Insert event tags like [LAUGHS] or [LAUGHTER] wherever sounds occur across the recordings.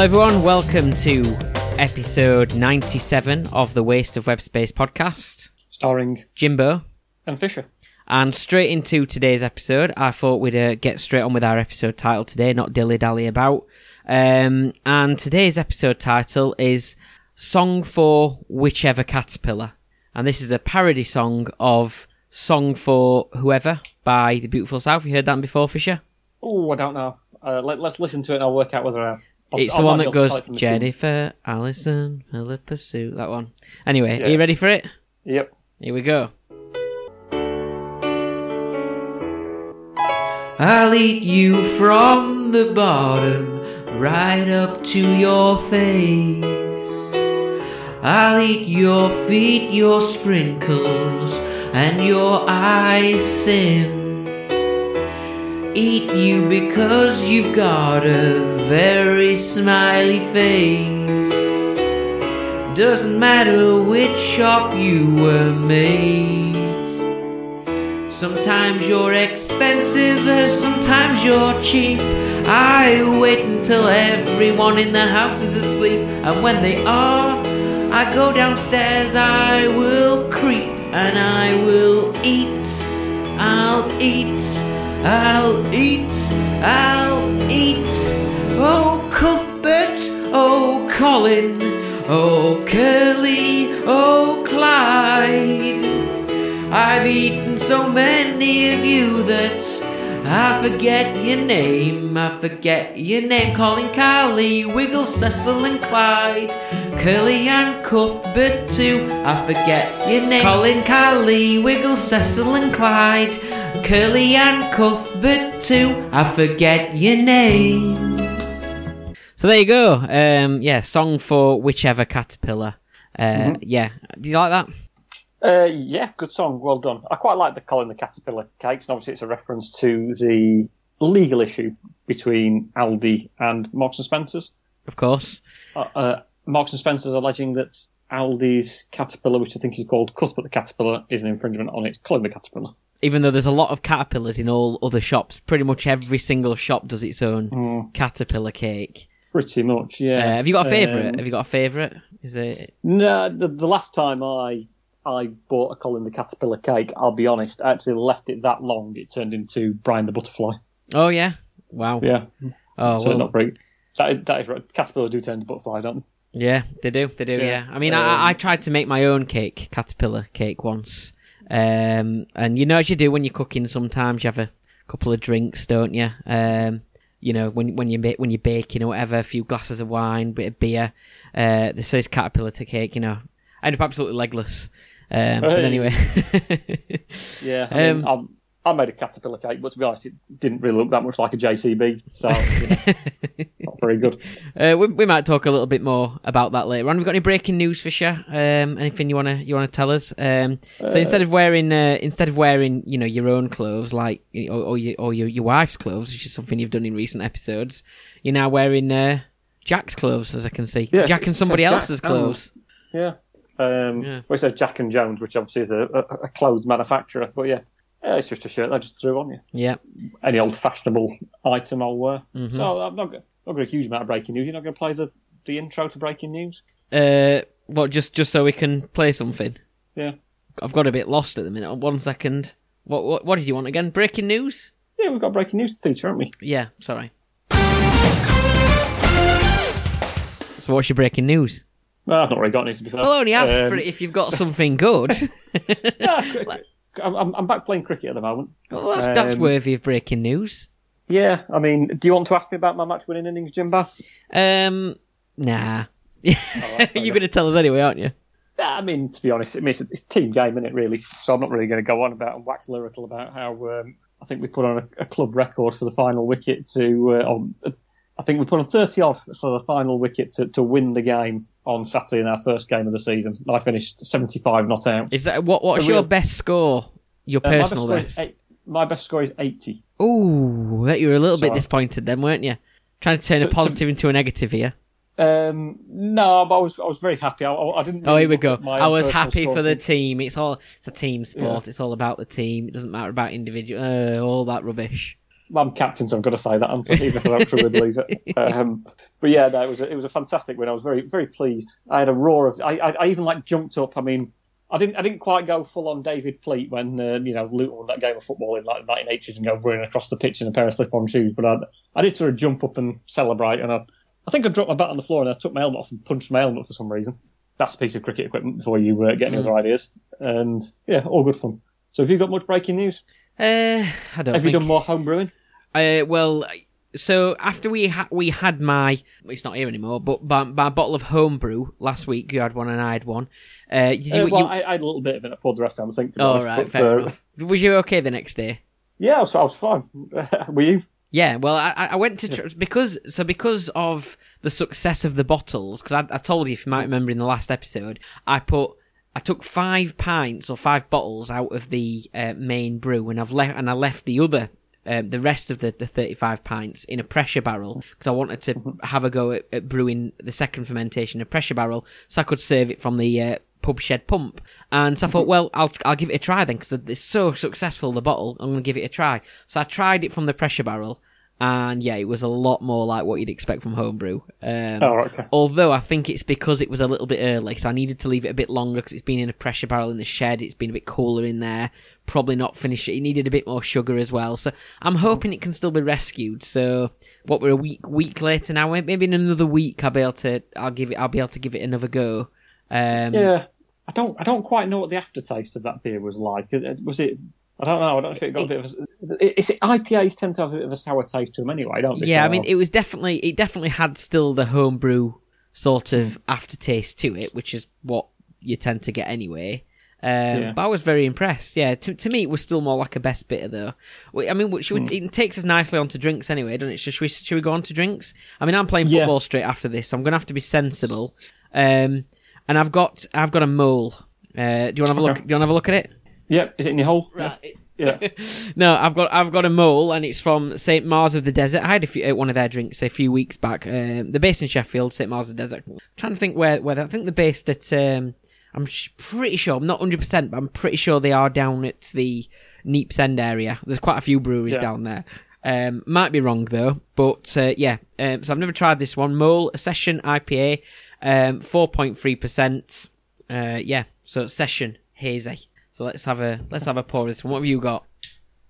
Hello, everyone. Welcome to episode 97 of the Waste of Web Space podcast. starring Jimbo. and Fisher. And straight into today's episode, I thought we'd uh, get straight on with our episode title today, not dilly dally about. Um, and today's episode title is Song for Whichever Caterpillar. And this is a parody song of Song for Whoever by The Beautiful South. You heard that before, Fisher? Oh, I don't know. Uh, let, us listen to it and I'll work out whether I. I'll, It's I the one that able to goes tell it from the tune. Jennifer, Alison, Philip Pursuit, that one. Anyway, are you ready for it? Yep. Here we go. I'll eat you from the bottom right up to your face. I'll eat your feet, your sprinkles, and your icing. Eat you because you've got a very smiley face. Doesn't matter which shop you were made. Sometimes you're expensive, sometimes you're cheap. I wait until everyone in the house is asleep, and when they are, I go downstairs, I will creep, and I will eat. I'll eat, I'll eat, I'll eat. Oh, Cuthbert, oh, Colin, oh, Curly, oh, Clyde. I've eaten so many of you that I forget your name. I forget your name. Colin, Carly, Wiggle, Cecil, and Clyde. Curly and Cuthbert too. I forget your name. Colin, Carly, Wiggle, Cecil, and Clyde. Curly and Cuthbert too. I forget your name. So there you go. Um, yeah, song for whichever caterpillar. Uh, Yeah, do you like that? Uh, yeah, good song. Well done. I quite like the Colin the Caterpillar cakes, and obviously it's a reference to the legal issue between Aldi and Marks and Spencers. Of course. Uh, uh, Marks and Spencers alleging that Aldi's Caterpillar, which I think is called Cuthbert the Caterpillar, is an infringement on its Colin the Caterpillar. Even though there's a lot of caterpillars in all other shops, pretty much every single shop does its own caterpillar cake. Pretty much, Uh, yeah. have you got a favourite? Um, have you got a favourite? Is it? No, the, the last time I I bought a Colin the Caterpillar cake, I'll be honest, I actually left it that long, it turned into Brian the Butterfly. Oh yeah. Wow. Yeah, Oh so well. not very. That is, that is right. Caterpillar do turn into butterfly, don't they? Yeah, they do. They do. Yeah. Yeah. I mean, Um, I, I tried to make my own cake, caterpillar cake once. Um, and you know as you do when you're cooking, sometimes you have a couple of drinks, don't you? Um, you know when when you when you're baking or whatever, a few glasses of wine, bit of beer. Uh, this says caterpillar to cake. You know, I end up absolutely legless. Um, but anyway. [LAUGHS] Yeah, I, mean, Um, I, made a Caterpillar cake, but to be honest, it didn't really look that much like a JCB, so you know, [LAUGHS] not very good. uh, we, we might talk a little bit more about that later on. We've got any breaking news for sure? Um, anything you wanna you wanna tell us? Um, so instead of wearing uh, instead of wearing you know your own clothes like or, or, your, or your your wife's clothes, which is something you've done in recent episodes, you're now wearing uh, Jack's clothes, as I can see. Yes, Jack and somebody Jack else's and- clothes. Yeah. Um, Yeah. Well, it says Jack and Jones, which obviously is a, a, a clothes manufacturer, but yeah. Yeah, it's just a shirt I just threw on you. Yeah. Any old fashionable item I'll wear. Mm-hmm. So I've not got, not got a huge amount of breaking news. You're not going to play the, the intro to breaking news? Uh, well, just just so we can play something. Yeah. I've got a bit lost at the minute. One second. What what, what did you want again? Breaking news? Yeah, we've got breaking news to teach, haven't we? Yeah, sorry. So what's your breaking news? Well, I've not really got any to be fair. I'll only ask Um, for it if you've got something good. [LAUGHS] [LAUGHS] yeah. I'm, I'm back playing cricket at the moment. well, that's, that's Um, worthy of breaking news. Yeah, I mean, do you want to ask me about my match winning innings, Jimbo? Um, nah. [LAUGHS] You're going to tell us anyway, aren't you? Yeah, I mean, to be honest, I mean, it's, team game, isn't it, really? So I'm not really going to go on about and wax lyrical about how um, I think we put on a, a club record for the final wicket to. Uh, on, I think we put on 30 odd for the final wicket to, to win the game on Saturday in our first game of the season. I finished 75 not out. Is that what? What's A your real- best score? Your Uh, my, best personal score best? eight, my best score is 80. Ooh, that you were a little bit disappointed then, weren't you? Trying to turn a to- positive into a negative here. Um, no, but I was I was very happy. I, I didn't. Oh, here we go. I was happy for the team. It's all it's a team sport. It's all about the team. It doesn't matter about individual. Uh, all that rubbish. I'm captain, so I've got to say that, even if I don't truly [LAUGHS] believe it. Um, but yeah, no, it was a, it was a fantastic win. I was very very pleased. I had a roar of. I, I, I even like jumped up. I mean, I didn't I didn't quite go full on David Pleat when uh, you know Luton won that game of football in like the 1980s and go running across the pitch in a pair of slip on shoes. But I I did sort of jump up and celebrate, and I I think I dropped my bat on the floor and I took my helmet off and punched my helmet for some reason. That's a piece of cricket equipment before you uh, get any Mm. other ideas. And yeah, all good fun. So have you got much breaking news? Uh, I don't Have you done more home brewing? Uh, well, so after we ha- we had my it's not here anymore, but my, my bottle of homebrew last week. You had one and I had one. Uh, you, Uh, well, you- I, I had a little bit of it. I poured the rest down the sink. To be oh honest, right, but, fair uh, enough. Was you okay the next day? Yeah, I was, I was fine. [LAUGHS] Were you? Yeah, well, I, I I went to tr- because so because of the success of the bottles. Because I, I told you, if you might remember in the last episode, I put I took five pints or five bottles out of the uh, main brew, and I've left and I left the other. Um, the rest of the, the 35 pints in a pressure barrel because I wanted to have a go at, at brewing the second fermentation in a pressure barrel so I could serve it from the uh, pub shed pump. And so I thought, well, I'll I'll give it a try then because it's so successful the bottle. I'm going to give it a try. So I tried it from the pressure barrel, and yeah, it was a lot more like what you'd expect from homebrew. Um, Oh, okay. Although I think it's because it was a little bit early, so I needed to leave it a bit longer because it's been in a pressure barrel in the shed. It's been a bit cooler in there. Probably not finished. It needed a bit more sugar as well. So I'm hoping it can still be rescued. So what we're a week week later now. Maybe in another week I'll be able to. I'll give it. I'll be able to give it another go. Um, Yeah, I don't. I don't quite know what the aftertaste of that beer was like. Was it? I don't know. I don't know if it got a bit of. A, is it IPAs tend to have a bit of a sour taste to them anyway, don't they? Yeah, I mean, it was definitely it definitely had still the homebrew sort of aftertaste to it, which is what you tend to get anyway. Um, Yeah. But I was very impressed. Yeah, to, to me, it was still more like a best bitter though. I mean, we, it takes us nicely onto drinks anyway, doesn't it? So should we should we go on to drinks? I mean, I'm playing Yeah. football straight after this, so I'm going to have to be sensible. Um, and I've got I've got a mole. Uh, do you want to have a look? Okay. Do you want to have a look at it? Yeah. Is it in your hole? Right. Yeah. [LAUGHS] no, I've got I've got a mole, and it's from Saint Mars of the Desert. I had a few, uh, one of their drinks a few weeks back. Um, they're based in Sheffield, Saint Mars of the Desert. trying to think where where I think they're based at. Um, I'm sh- pretty sure I'm not 100, percent but I'm pretty sure they are down at the Neeps End area. There's quite a few breweries Yeah. down there. Um, might be wrong though, but uh, yeah. Um, so I've never tried this one. Mole Session IPA, um, 4.3 percent. Uh, yeah, so Session hazy. So let's have a let's have a pour of this one. What have you got?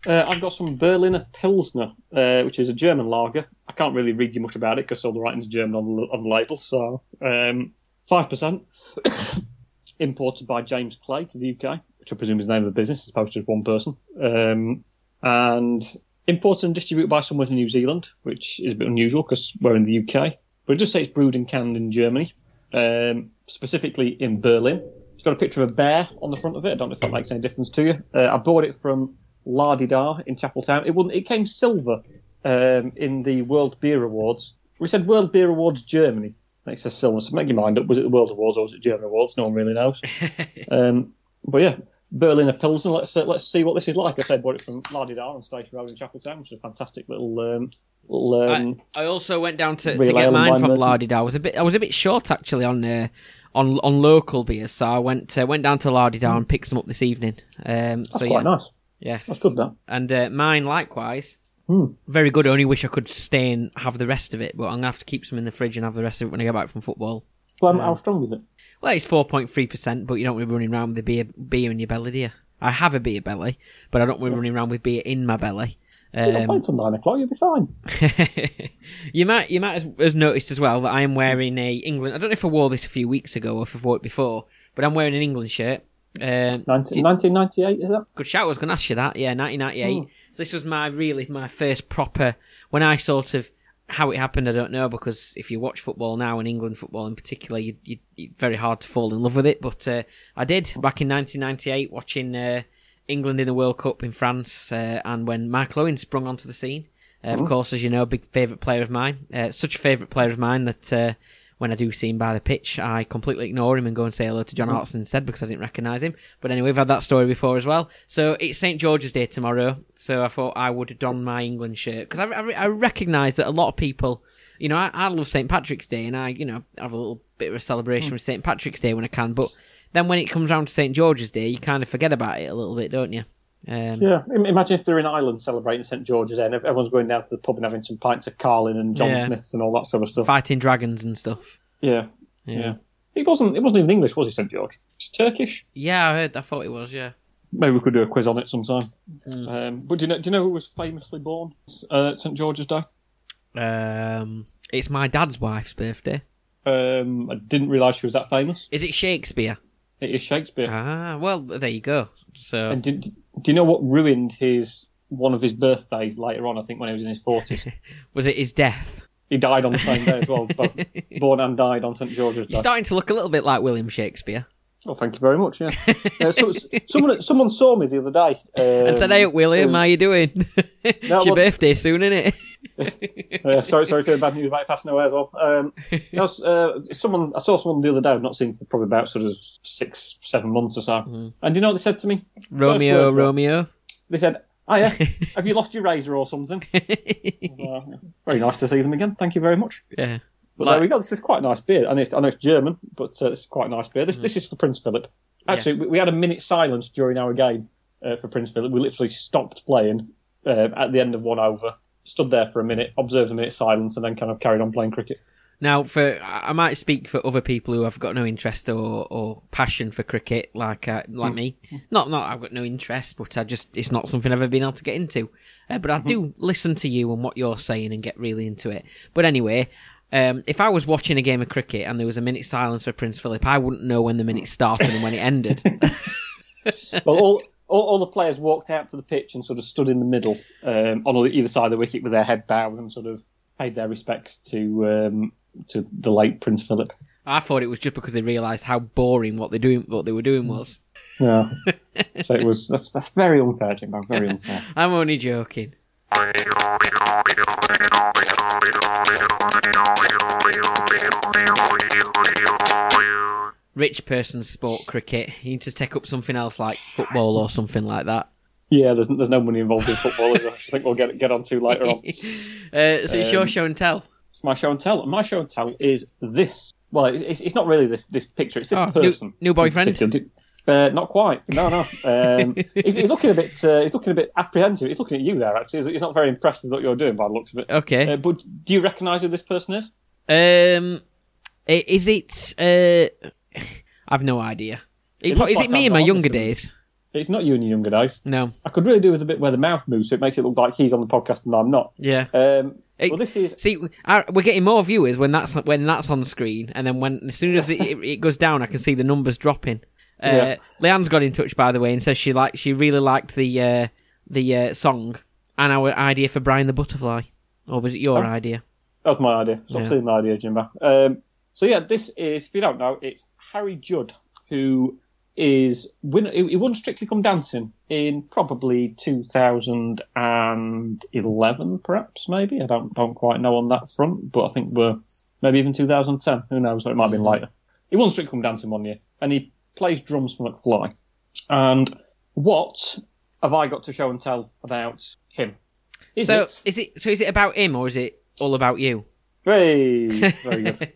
Uh, I've got some Berliner Pilsner, uh, which is a German lager. I can't really read you much about it because all the writing's German on the, on the label. So um, five percent, [COUGHS] imported by James Clay to the UK, which I presume is the name of the business as opposed to just one person. Um, and imported and distributed by someone in New Zealand, which is a bit unusual because we're in the UK. But it does say it's brewed and canned in Germany, um, specifically in Berlin. It's got a picture of a bear on the front of it. I don't know if that makes any difference to you. Uh, I bought it from La Di Da in Chapeltown. It wouldn't. It came silver um, in the World Beer Awards. We said World Beer Awards Germany. And It says silver. So make your mind up. Was it the World Awards or was it German Awards? No one really knows. [LAUGHS] um, but yeah, Berliner Pilsner. Let's uh, let's see what this is like. I said bought it from La Di Da on Station Road in Chapeltown, which is a fantastic little um, little. Um, I, I also went down to, to get mine from. Lardy I was a bit I was a bit short actually on uh, on on local beers, so I went uh, went down to Lardy and picked some up this evening. Um, that's so quite yeah, nice. yes, That's good. That. And uh, mine likewise. Hmm. Very good. I only wish I could stay and have the rest of it, but I'm gonna have to keep some in the fridge and have the rest of it when I get back from football. Well, how strong is it? Well, it's four point three percent, but you don't want to be running around with a beer beer in your belly, do you? I have a beer belly, but I don't want to be running around with beer in my belly. Um, wait till nine o'clock. You'll be fine. [LAUGHS] you might you might has noticed as well that I am wearing a England. I don't know if I wore this a few weeks ago or if I've wore it before, but I'm wearing an England shirt. Um, 19, 1998 is that? good shout. I was going to ask you that. Yeah, 1998. So this was my really my first proper when I sort of how it happened. I don't know because if you watch football now and England football in particular, you, you, it's very hard to fall in love with it. But uh, I did back in 1998 watching uh, England in the World Cup in France, uh, and when Michael Owen sprung onto the scene. Uh, of course, as you know, a big favourite player of mine. Uh, such a favourite player of mine that uh, when I do see him by the pitch, I completely ignore him and go and say hello to John mm-hmm. Hartson instead because I didn't recognise him. But anyway, we've had that story before as well. So it's St George's Day tomorrow, so I thought I would don my England shirt because I, I, I recognise that a lot of people, you know, I, I love St Patrick's Day and I, you know, have a little bit of a celebration mm. with St Patrick's Day when I can. But then when it comes around to St George's Day, you kind of forget about it a little bit, don't you? Um, Yeah, imagine if they're in Ireland celebrating St George's Day and everyone's going down to the pub and having some pints of Carling and John Yeah. Smiths and all that sort of stuff. Fighting dragons and stuff. Yeah, Yeah. yeah. It wasn't. It wasn't even English, was it, St George? It's Turkish. Yeah, I heard. I thought it was. Yeah. Maybe we could do a quiz on it sometime. Mm. Um, but do you know? Do you know who was famously born uh, St George's Day? Um, it's my dad's wife's birthday. Um, I didn't realise she was that famous. Is it Shakespeare? It is Shakespeare. Ah, well, there you go. So And did, do you know what ruined his one of his birthdays later on? I think when he was in his forties, [LAUGHS] was it his death? he died on the same day as well. Both [LAUGHS] born and died on St George's Day. He's starting to look a little bit like William Shakespeare. Oh, thank you very much. Yeah. [LAUGHS] Uh, so, someone someone saw me the other day um, And said, "Hey, William, uh, how you doing? [LAUGHS] it's your well- birthday soon, isn't it?" [LAUGHS] uh, sorry, sorry to bad news about passing away as well. Um, uh, someone I saw someone the other day I've not seen for probably about sort of six, seven months or so. Mm-hmm. And do you know what they said to me? Romeo, words Romeo. They said, "Hiya, have you lost your razor or something?" Uh, very nice to see them again. Thank you very much. yeah. But Like- there we go. This is quite a nice beer. I know it's, I know it's German, but uh, it's quite a nice beer. This, this is for Prince Philip. Actually, we, we had a minute silence during our game uh, for Prince Philip. We literally stopped playing uh, at the end of one over, stood there for a minute, observed a minute silence, and then kind of carried on playing cricket. Now, for I might speak for other people who have got no interest or, or passion for cricket, like uh, like me. Not not I've got no interest, but I just it's not something I've ever been able to get into. Uh, but I do listen to you and what you're saying and get really into it. But anyway, um, if I was watching a game of cricket and there was a minute silence for Prince Philip, I wouldn't know when the minute started and when it ended. [LAUGHS] [LAUGHS] Well, all, all all the players walked out to the pitch and sort of stood in the middle um, on either side of the wicket with their head bowed and sort of paid their respects to um, to the late Prince Philip. I thought it was just because they realised how boring what they doing what they were doing was. Yeah. [LAUGHS] so it was that's that's very unfair, Jimbo. Very unfair. I'm only joking. Rich person's sport cricket. You need to take up something else like football or something like that. Yeah, there's there's no money involved in football? I think we'll get get on to later on. [LAUGHS] Uh, so it's your Um, show and tell. It's my show and tell. And my show and tell is this. Well, it's, it's not really this this picture. It's this Oh, new- person. new boyfriend? Uh, not quite. No, no. Um, [LAUGHS] he's, he's looking a bit. Uh, he's looking a bit apprehensive. He's looking at you there. Actually, he's, he's not very impressed with what you're doing by the looks of it. Okay. Uh, but do you recognise who this person is? Um, is it? Uh, I've no idea. It It looks is like it me in my younger days? It's not you in your younger days. No. I could really do with a bit where the mouth moves, so it makes it look like he's on the podcast and I'm not. Yeah. Um, It- well, this is See, I, we're getting more viewers when that's when that's on screen, and then when as soon as it, it goes down, I can see the numbers dropping. Uh, Yeah. Leanne's got in touch by the way and says she like she really liked the uh, the uh, song and our idea for Brian the Butterfly, or was it your Oh. idea? That was my idea. Stop Yeah. stealing my idea, Jimbo. Um, so yeah, this is, if you don't know, it's Harry Judd, who is win. He he won Strictly Come Dancing in probably 2011, perhaps, maybe. I don't don't quite know on that front, but I think we're maybe even 2010. Who knows? It might have been later. He won Strictly Come Dancing one year, and he plays drums for McFly. And what have I got to show and tell about him? Is so it? is it so is it about him or is it all about you? Hey, [LAUGHS] very good.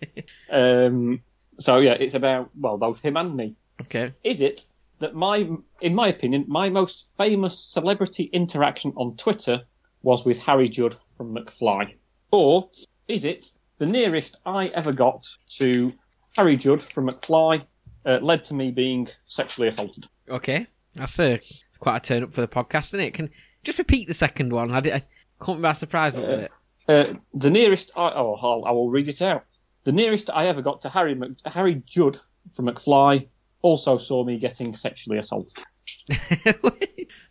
um, so yeah, it's about well, both him and me. okay. Is it that my, in my opinion, my most famous celebrity interaction on Twitter was with Harry Judd from McFly, or is it the nearest I ever got to Harry Judd from McFly uh, led to me being sexually assaulted? Okay. That's a it's quite a turn up for the podcast, isn't it? Can just repeat the second one. I, did, I caught me by surprise a little bit. Uh, the nearest I oh I'll, I will read it out. The nearest I ever got to Harry Mc, Harry Judd from McFly also saw me getting sexually assaulted. [LAUGHS]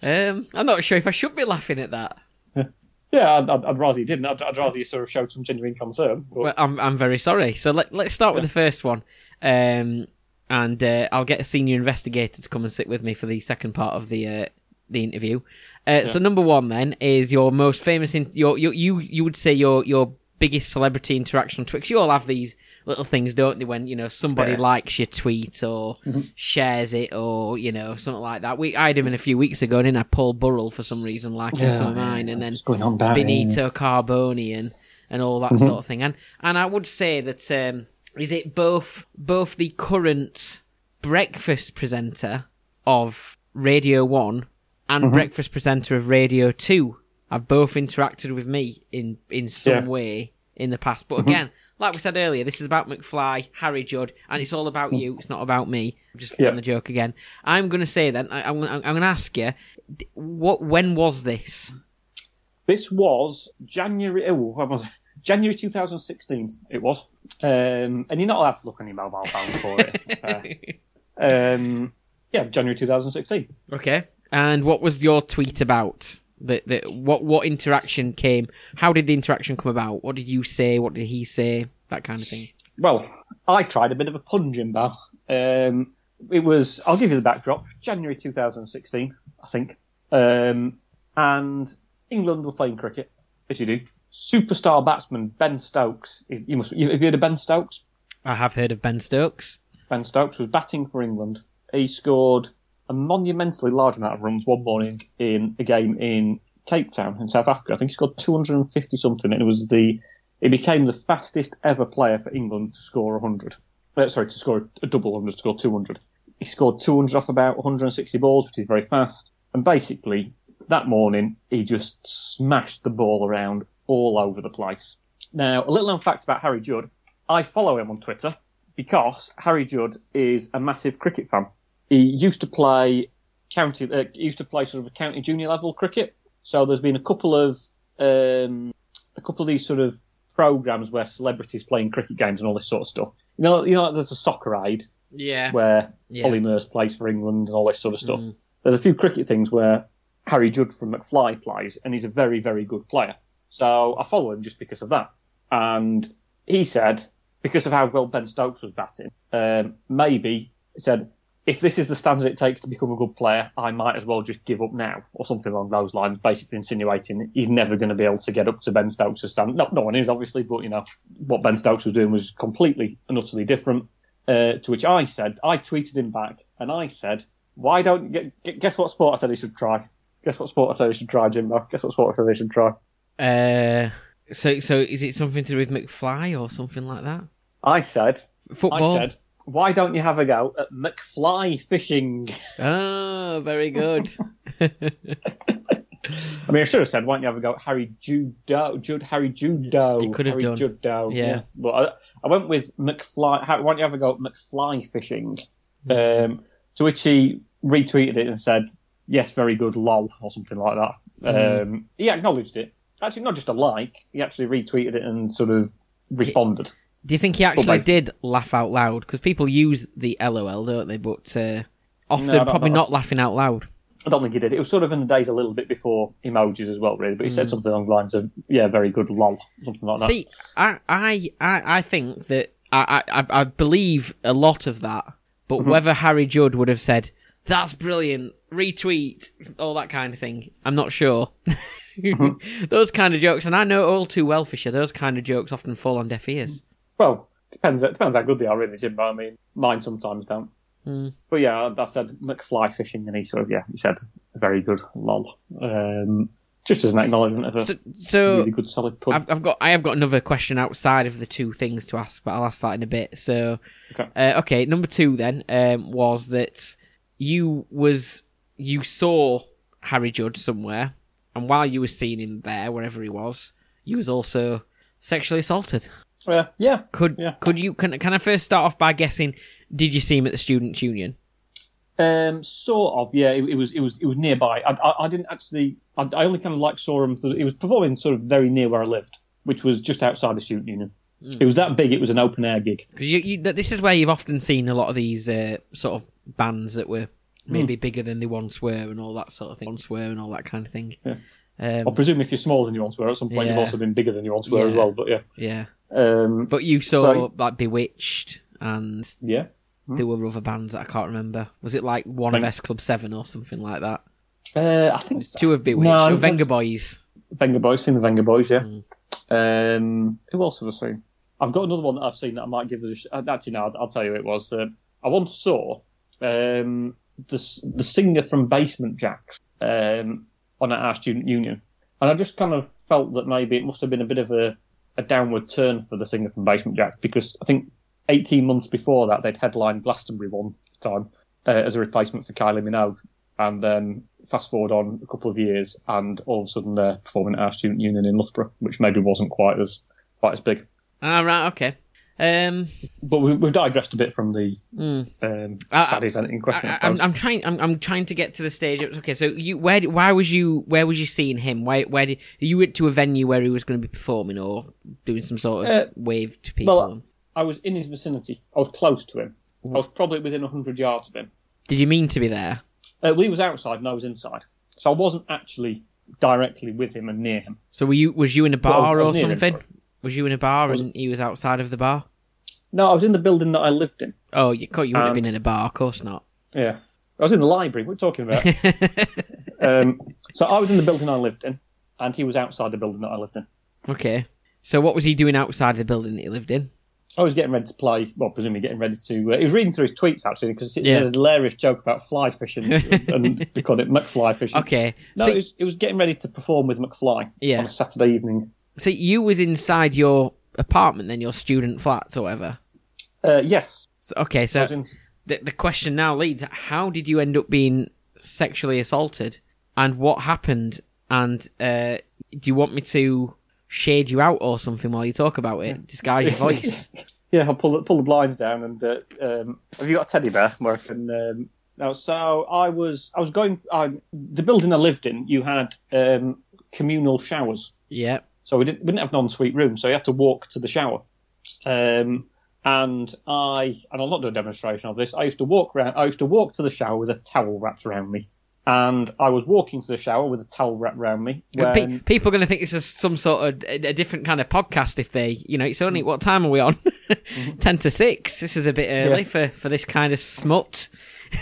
um, I'm not sure if I should be laughing at that. [LAUGHS] Yeah, I'd, I'd, I'd rather you didn't. I'd, I'd rather you sort of showed some genuine concern. But, Well, I'm I'm very sorry. So let let's start with the first one, um, and uh, I'll get a senior investigator to come and sit with me for the second part of the uh, the interview. Uh, So number one then is your most famous. In, your, your you you would say your your biggest celebrity interaction on Twitch. You all have these little things, don't they? When you know somebody Yeah. likes your tweet or shares it or you know something like that. We I had him in a few weeks ago, didn't I? Paul Burrell for some reason liking some of mine, and then what's going on down Benito Carbone and, and all that Mm-hmm. sort of thing. And and I would say that um, is it both both the current breakfast presenter of Radio One and breakfast presenter of Radio Two have both interacted with me in in some Yeah. Mm-hmm. way in the past. But again, like we said earlier, this is about McFly, Harry Judd, and it's all about you. It's not about me. I'm just Yeah. done the joke again. I'm going to say then. I, I'm, I'm going to ask you, what? When was this? This was January. Oh, when was it? January 2016. It was, um, and you're not allowed to look on your mobile phone for it. Uh, [LAUGHS] um, yeah, January 2016. Okay. And what was your tweet about? The, the, what what interaction came? How did the interaction come about? What did you say? What did he say? That kind of thing. Well, I tried a bit of a pun, Jimbo. Um, it was. I'll give you the backdrop. January 2016, I think. Um, and England were playing cricket, as you do. Superstar batsman Ben Stokes. You must. You, have you heard of Ben Stokes? I have heard of Ben Stokes. Ben Stokes was batting for England. He scored a monumentally large amount of runs one morning in a game in Cape Town in South Africa. I think he scored 250 something, and it was the he became the fastest ever player for England to score 100. Uh, sorry, to score a double 100, to score 200. He scored 200 off about 160 balls, which is very fast. And basically, that morning, he just smashed the ball around all over the place. Now, a little known fact about Harry Judd. I follow him on Twitter because Harry Judd is a massive cricket fan. He used to play county, uh, used to play sort of a county junior level cricket. So there's been a couple of um, a couple of these sort of programs where celebrities playing cricket games and all this sort of stuff. You know, you know, there's a soccer aid Yeah. where Yeah. Ollie Murs plays for England and all this sort of stuff. There's a few cricket things where Harry Judd from McFly plays, and he's a very, very good player. So I follow him just because of that. And he said, because of how well Ben Stokes was batting, um, maybe he said, if this is the standard it takes to become a good player, I might as well just give up now, or something along those lines. Basically insinuating he's never going to be able to get up to Ben Stokes' standard. No, no one is obviously, but you know what Ben Stokes was doing was completely and utterly different. Uh, to which I said, I tweeted him back, and I said, "Why don't gu- gu- guess what sport I said he should try? Guess what sport I said he should try, Jimbo? Guess what sport I said he should try? Uh, so so is it something to do with McFly or something like that? I said, Football. I said, why don't you have a go at McFly fishing? Oh, very good. [LAUGHS] [LAUGHS] I mean, I should have said, why don't you have a go at Harry Judo? Jude, Harry Judo. You could have Harry done. Judo. Yeah. But I, I went with McFly. How, why don't you have a go at McFly fishing? Hmm. Um, to which he retweeted it and said, yes, very good, lol, or something like that. Hmm. Um, he acknowledged it. Actually, not just a like, he actually retweeted it and sort of responded. Do you think he actually did laugh out loud? Because people use the LOL, don't they? But uh, often No, probably not laughing out loud. I don't think he did. It was sort of in the days a little bit before emojis as well, really. But he said something along the lines of, yeah, very good, lol, something like that. See, I, I, I, I think that I, I, I believe a lot of that, but Mm-hmm. whether Harry Judd would have said that's brilliant, retweet, all that kind of thing, I'm not sure. [LAUGHS] Mm-hmm. [LAUGHS] those kind of jokes, and I know all too well, Fisher. Those kind of jokes often fall on deaf ears. Well, depends. It depends how good they are, really. But I mean, mine sometimes don't. Hmm. But yeah, I said McFly fishing, and he sort of yeah, he said very good, lol. Um, just as an acknowledgement of a So, so really good, solid pun. I've, I've got I have got another question outside of the two things to ask, but I'll ask that in a bit. So, Okay. uh, okay, number two then um, was that you was you saw Harry Judd somewhere, and while you were seeing him there, wherever he was, you was also sexually assaulted. Uh, yeah, Could Yeah. could you can can I first start off by guessing? Did you see him at the Students' Union? Um, sort of, yeah. It, it was, it was, it was nearby. I, I, I didn't actually. I, I only kind of like saw him. Through, it was performing sort of very near where I lived, which was just outside the student union. It was that big. It was an open air gig. Because you, you, this is where you've often seen a lot of these uh, sort of bands that were maybe bigger than they once were, and all that sort of thing. Once were, and all that kind of thing. Yeah. Um, I presume if you're smaller than you once were, at some point you've also been bigger than you once were as well. But yeah, yeah, um, but you saw So- like Bewitched, and yeah. there were other bands that I can't remember. Was it like one of S Club Seven or something like that? Uh, I think Two of Bewitched, No, it Venga Boys. Venga Boys, seen the Venga Boys, yeah. Mm. Um, who else have I seen? I've got another one that I've seen that I might give us a sh- uh, Actually, no, I'll, I'll tell you it was. Uh, I once saw um, the, the singer from Basement Jaxx um, on at our student union. And I just kind of felt that maybe it must have been a bit of a, a downward turn for the singer from Basement Jaxx because I think 18 months before that they'd headlined Glastonbury one time uh, as a replacement for Kylie Minogue. And then fast forward on a couple of years, and all of a sudden they're performing at our student union in Loughborough, which maybe wasn't quite as quite as big. Ah, right, okay. Um, But we, we've digressed a bit from the mm. um, Saturday's in question. I, I, I'm. I'm trying. I'm, I'm trying to get to the stage. Okay, so you, where, why was you, where was you seeing him? Why, where did you went to a venue where he was going to be performing or doing some sort of Uh, wave to people? well, I was in his vicinity. I was close to him. I was probably within hundred yards of him. did you mean to be there? Uh, well, he was outside and I was inside, so I wasn't actually directly with him and near him. So were you? Was you in a Well, I bar I or him, something? sorry. Was you in a bar was- and he was outside of the bar? No, I was in the building that I lived in. Oh, you, you wouldn't have been in a bar, of course not. Yeah, I was in the library. What are you talking about? [LAUGHS] um, so I was in the building I lived in, and he was outside the building that I lived in. okay. So what was he doing outside the building that he lived in? I was getting ready to play. Well, presumably getting ready to. Uh, he was reading through his tweets actually because he had a hilarious joke about fly fishing, [LAUGHS] and they called it McFly fishing. Okay. No, so, it, was, it was getting ready to perform with McFly Yeah. on a Saturday evening. So you was inside your apartment, then your student flats or whatever. Uh, yes. So, okay, so in- the, the question now leads how did you end up being sexually assaulted and what happened and uh, do you want me to shade you out or something while you talk about it disguise your voice [LAUGHS] Yeah, I'll pull the, pull the blinds down and uh, um, have you got a teddy bear where I can? Um, no, so I was I was going. I, the building I lived in, you had um, communal showers, yeah so we didn't we didn't have an ensuite room, so you had to walk to the shower. Um, and I and I'll not do a demonstration of this. I used to walk around. I used to walk to the shower with a towel wrapped around me, and I was walking to the shower with a towel wrapped around me. When, people are going to think this is some sort of a, different kind of podcast if they you know it's only what time are we on [LAUGHS] 10 to 6 this is a bit early Yeah. for, for this kind of smut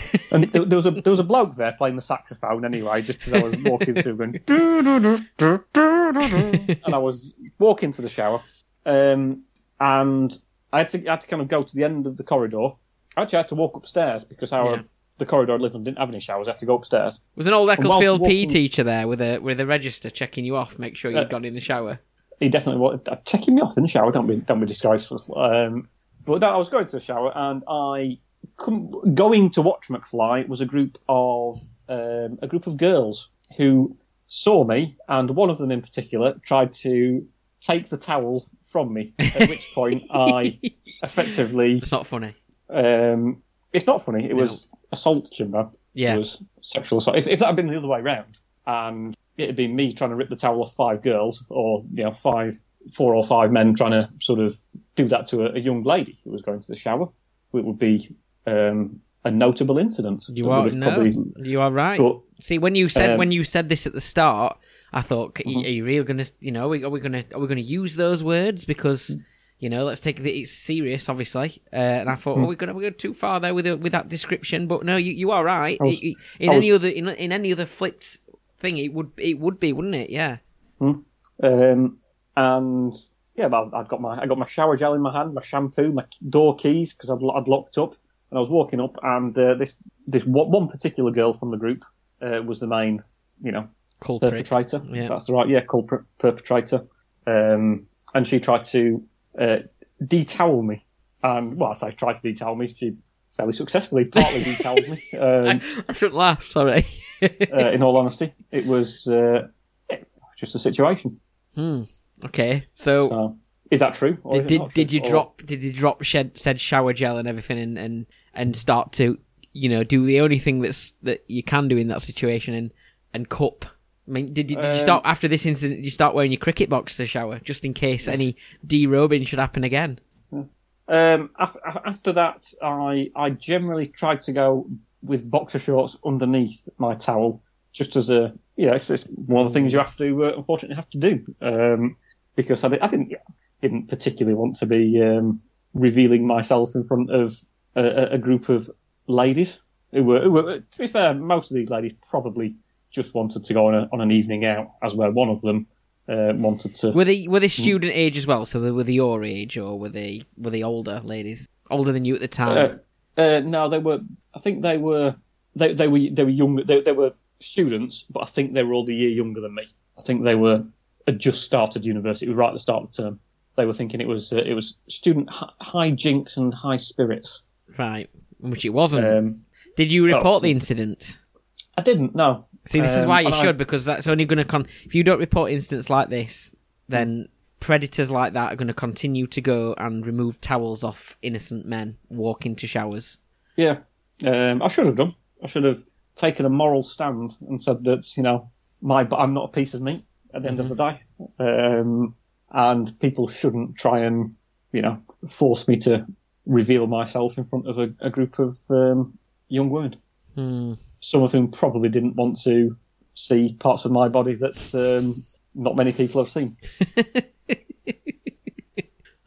[LAUGHS] and there, there was a there was a bloke there playing the saxophone anyway, just as I was walking through going, "Doo, doo, doo, doo, doo, doo, doo," and I was walking to the shower, um, and I had to I had to kind of go to the end of the corridor. Actually, I had to walk upstairs because our Yeah. the corridor I lived in didn't have any showers. I had to go upstairs. was an old Ecclesfield PE walking- teacher there with a with a register checking you off make sure you Uh, got in the shower He definitely wanted uh, checking me off in the shower. Don't be don't be disgraceful. Um, but no, I was going to the shower and I going to watch McFly was a group of um, a group of girls who saw me and one of them in particular tried to take the towel from me. At which point I [LAUGHS] effectively it's not funny um, it's not funny. It was assault, Jimbo. yeah It was sexual assault. If, if that had been the other way round, and it had been me trying to rip the towel off five girls, or you know, five, four or five men trying to sort of do that to a, a young lady who was going to the shower, it would be um, a notable incident. You are no, probably- you are right. but See, when you said Um, when you said this at the start, I thought, "Are you- really gonna, you know, are we gonna are we gonna use those words because you know, let's take it it's serious, obviously. Uh, and I thought, Hmm. oh, we're gonna we go too far there with with that description, but no, you you are right. Was- in any was- other in, in any other flipped thing, it would it would be, wouldn't it? Yeah. Um, and yeah, well, I've got my I got my shower gel in my hand, my shampoo, my door keys because I'd, I'd locked up, and I was walking up, and uh, this this one particular girl from the group uh, was the main, you know, Culprit. perpetrator. Yeah. That's the right, yeah, culprit perpetrator. Um, and she tried to uh, detowel me, and well, I say tried to detowel me. She fairly successfully partly [LAUGHS] detoweled me. Um, I, I shouldn't laugh. Sorry. uh, in all honesty, it was uh, just a situation. hmm. Okay. So. So, is that true? Did did, did true? you Or- drop did you drop shed, said shower gel and everything and, and and start to you know do the only thing that's that you can do in that situation and and cup. I mean did you, did you Um, start after this incident did you start wearing your cricket box to shower just in case any derobing should happen again? Um, af- af- after that, I I generally tried to go with boxer shorts underneath my towel, just as a you know, it's, it's one of the things you have to uh, unfortunately have to do. Um, because I, I didn't didn't particularly want to be um, revealing myself in front of a, a- group of ladies who were, who were. To be fair, most of these ladies probably just wanted to go on, a, on an evening out, as well. One of them uh, wanted to. were they were they student age as well so they were they your age or were they were they older ladies older than you at the time Uh, uh, no, they were. I think they were. They, they were. They were young. They, they were students, but I think they were all the year younger than me. I think they were had just started university. It was right at the start of the term. They were thinking it was. Uh, it was student hi- high jinks and high spirits. Right which it wasn't Um, did you report the incident I didn't. No, See, this is Um, why you and I- should because that's only going to con. If you don't report incidents like this, then predators like that are going to continue to go and remove towels off innocent men walking to showers. Yeah, um, I should have done. I should have taken a moral stand and said that you know my but I'm not a piece of meat at the end of the day, um, and people shouldn't try and you know force me to reveal myself in front of a, a group of um, young women, Hmm. some of whom probably didn't want to see parts of my body that um, not many people have seen. [LAUGHS]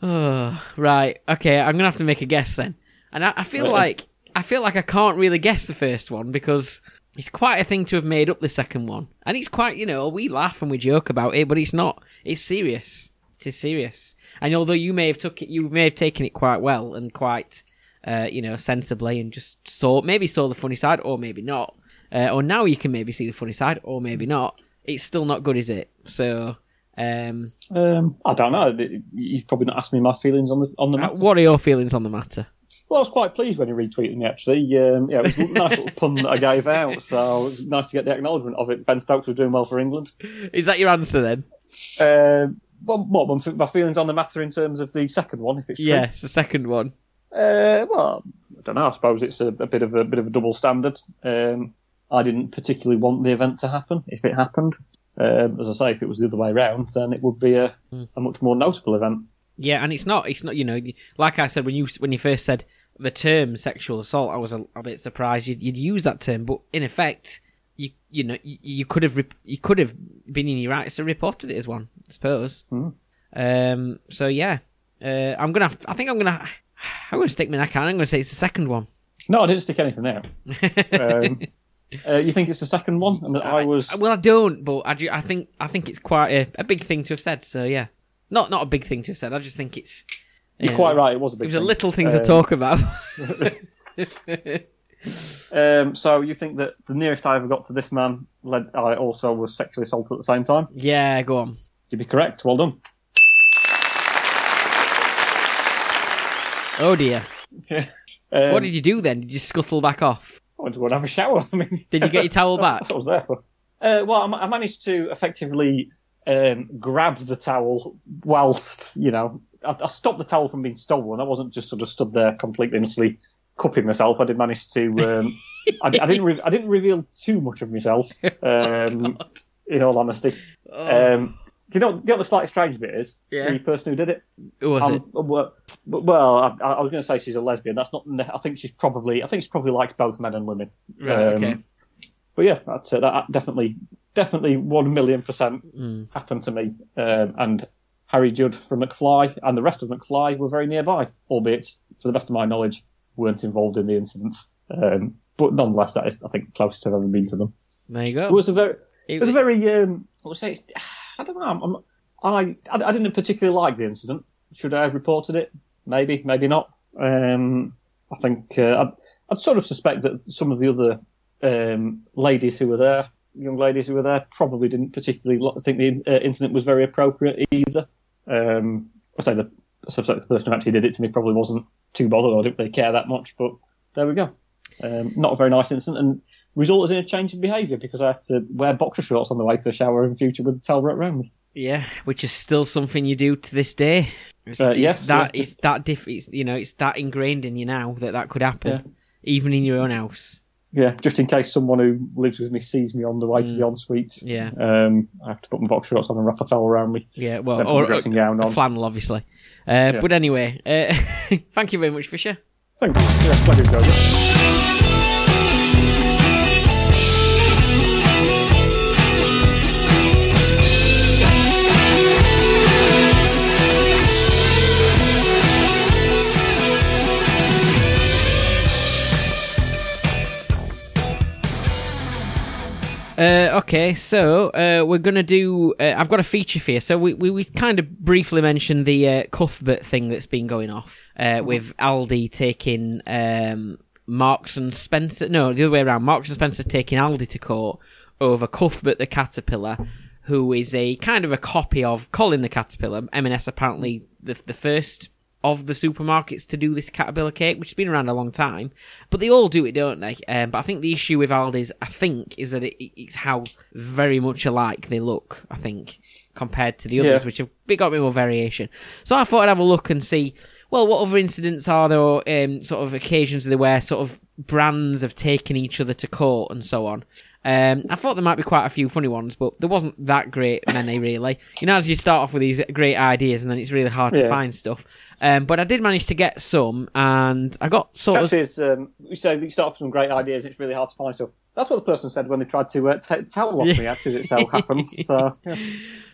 Oh, right. Okay, I'm gonna have to make a guess then. And I, I feel Right. like I feel like I can't really guess the first one because it's quite a thing to have made up the second one, and it's quite you know we laugh and we joke about it, but it's not. It's serious. It is serious. And although you may have took it, you may have taken it quite well and quite uh, you know sensibly and just saw maybe saw the funny side or maybe not, uh, or now you can maybe see the funny side or maybe not. It's still not good, is it? So. Um, Um, I don't know. You've probably not asked me my feelings on the on the uh, matter. what are your feelings on the matter? Well, I was quite pleased when he retweeted me. Actually, um, yeah, it was a nice little [LAUGHS] pun that I gave out, so it was nice to get the acknowledgement of it. Ben Stokes was doing well for England. Is that your answer then? Um what, what my- feelings on the matter in terms of the second one, if it's true? Yes, the second one. Uh, well, I don't know. I suppose it's a, a bit of a bit of a double standard. Um, I didn't particularly want the event to happen. If it happened, um, as I say, if it was the other way around, then it would be a, a much more notable event. Yeah, and it's not. It's not. You know, like I said when you when you first said the term sexual assault, I was a, a bit surprised you'd, you'd use that term. But in effect, you you know you, you could have rep- you could have been in your rights to reported it as one, I suppose. Um. So yeah, uh, I'm gonna. I think I'm gonna. [SIGHS] I'm gonna stick my neck out. I'm gonna say it's the second one. No, I didn't stick anything out. Um, [LAUGHS] uh, you think it's the second one? And I was. well, I don't, but I, do, I think I think it's quite a, a big thing to have said. So yeah, not not a big thing to have said. I just think it's. You're quite right. It was a big. It was a little thing to Um, talk about. [LAUGHS] [LAUGHS] Um, so you think that the nearest I ever got to this man led I also was sexually assaulted at the same time? yeah, go on. You'd be correct. Well done. Oh dear. [LAUGHS] Um, What did you do then? Did you scuttle back off? I went to go and have a shower. [LAUGHS] I mean, Did you get your towel [LAUGHS] back? What I was there for. Uh, well, I, I managed to effectively um, grab the towel whilst, you know, I, I stopped the towel from being stolen. I wasn't just sort of stood there completely and utterly cupping myself. I did manage to. Um, I, I didn't. Re- I didn't reveal too much of myself. [LAUGHS] Um, in all honesty, Oh, um, do you know? Do you know what the slightly strange bit is? Yeah. The person who did it. who was Um, it? well, I, I was going to say she's a lesbian. That's not. I think she's probably. I think she probably likes both men and women. Right, um, okay. But yeah, that's it. That definitely, definitely one million percent Mm. happened to me. Um, and Harry Judd from McFly and the rest of McFly were very nearby, albeit, to the best of my knowledge, weren't involved in the incidents. Um, but nonetheless, that is, I think, closest I've ever been to them. There you go. It was a very, It was a very, um, I would say, [SIGHS] I don't know. I'm, I'm, I, I didn't particularly like the incident. Should I have reported it? Maybe, maybe not. Um, I think uh, I'd, I'd sort of suspect that some of the other um, ladies who were there, young ladies who were there, probably didn't particularly think the uh, incident was very appropriate either. Um, I say the The person who actually did it to me probably wasn't too bothered or didn't really care that much. But there we go. Um, not a very nice incident and resulted in a change in behaviour because I had to wear boxer shorts on the way to the shower in future with the towel wrapped around me. yeah, which is still something you do to this day. It's, Uh, it's yes, that yeah. it's that diff. It's you know it's that ingrained in you now that that could happen, Yeah. even in your own house. Yeah, just in case someone who lives with me sees me on the way to the ensuite. Mm. Yeah. Um, I have to put my boxer shorts on and wrap a towel around me. Yeah, well, or my dressing gown on. flannel, obviously. Uh, But anyway, uh, [LAUGHS] thank you very much, Fisher. Thanks. Yeah, Uh, okay, so uh, we're gonna do. Uh, I've got a feature for you. So we, we, we kind of briefly mentioned the uh, Cuthbert thing that's been going off uh, with Aldi taking um, Marks and Spencer. No, the other way around. Marks and Spencer taking Aldi to court over Cuthbert the caterpillar, who is a kind of a copy of Colin the caterpillar. M&S apparently the the first of the supermarkets to do this caterpillar cake, which has been around a long time. But they all do it, don't they? Um, but I think the issue with Aldi's, I think, is that it, it's how very much alike they look. I think compared to the others, Yeah. which have got a bit more variation. So I thought I'd have a look and see. Well, what other incidents are there, or um, sort of occasions where sort of brands have taken each other to court and so on? Um, I thought there might be quite a few funny ones, but there wasn't that great many really. You know, as you start off with these great ideas, and then it's really hard to find stuff. Um, but I did manage to get some, and I got sort of. Um, you say you start off with some great ideas. It's really hard to find stuff. That's what the person said when they tried to uh, the towel off me. Actually, it so happens. So, yeah. [LAUGHS]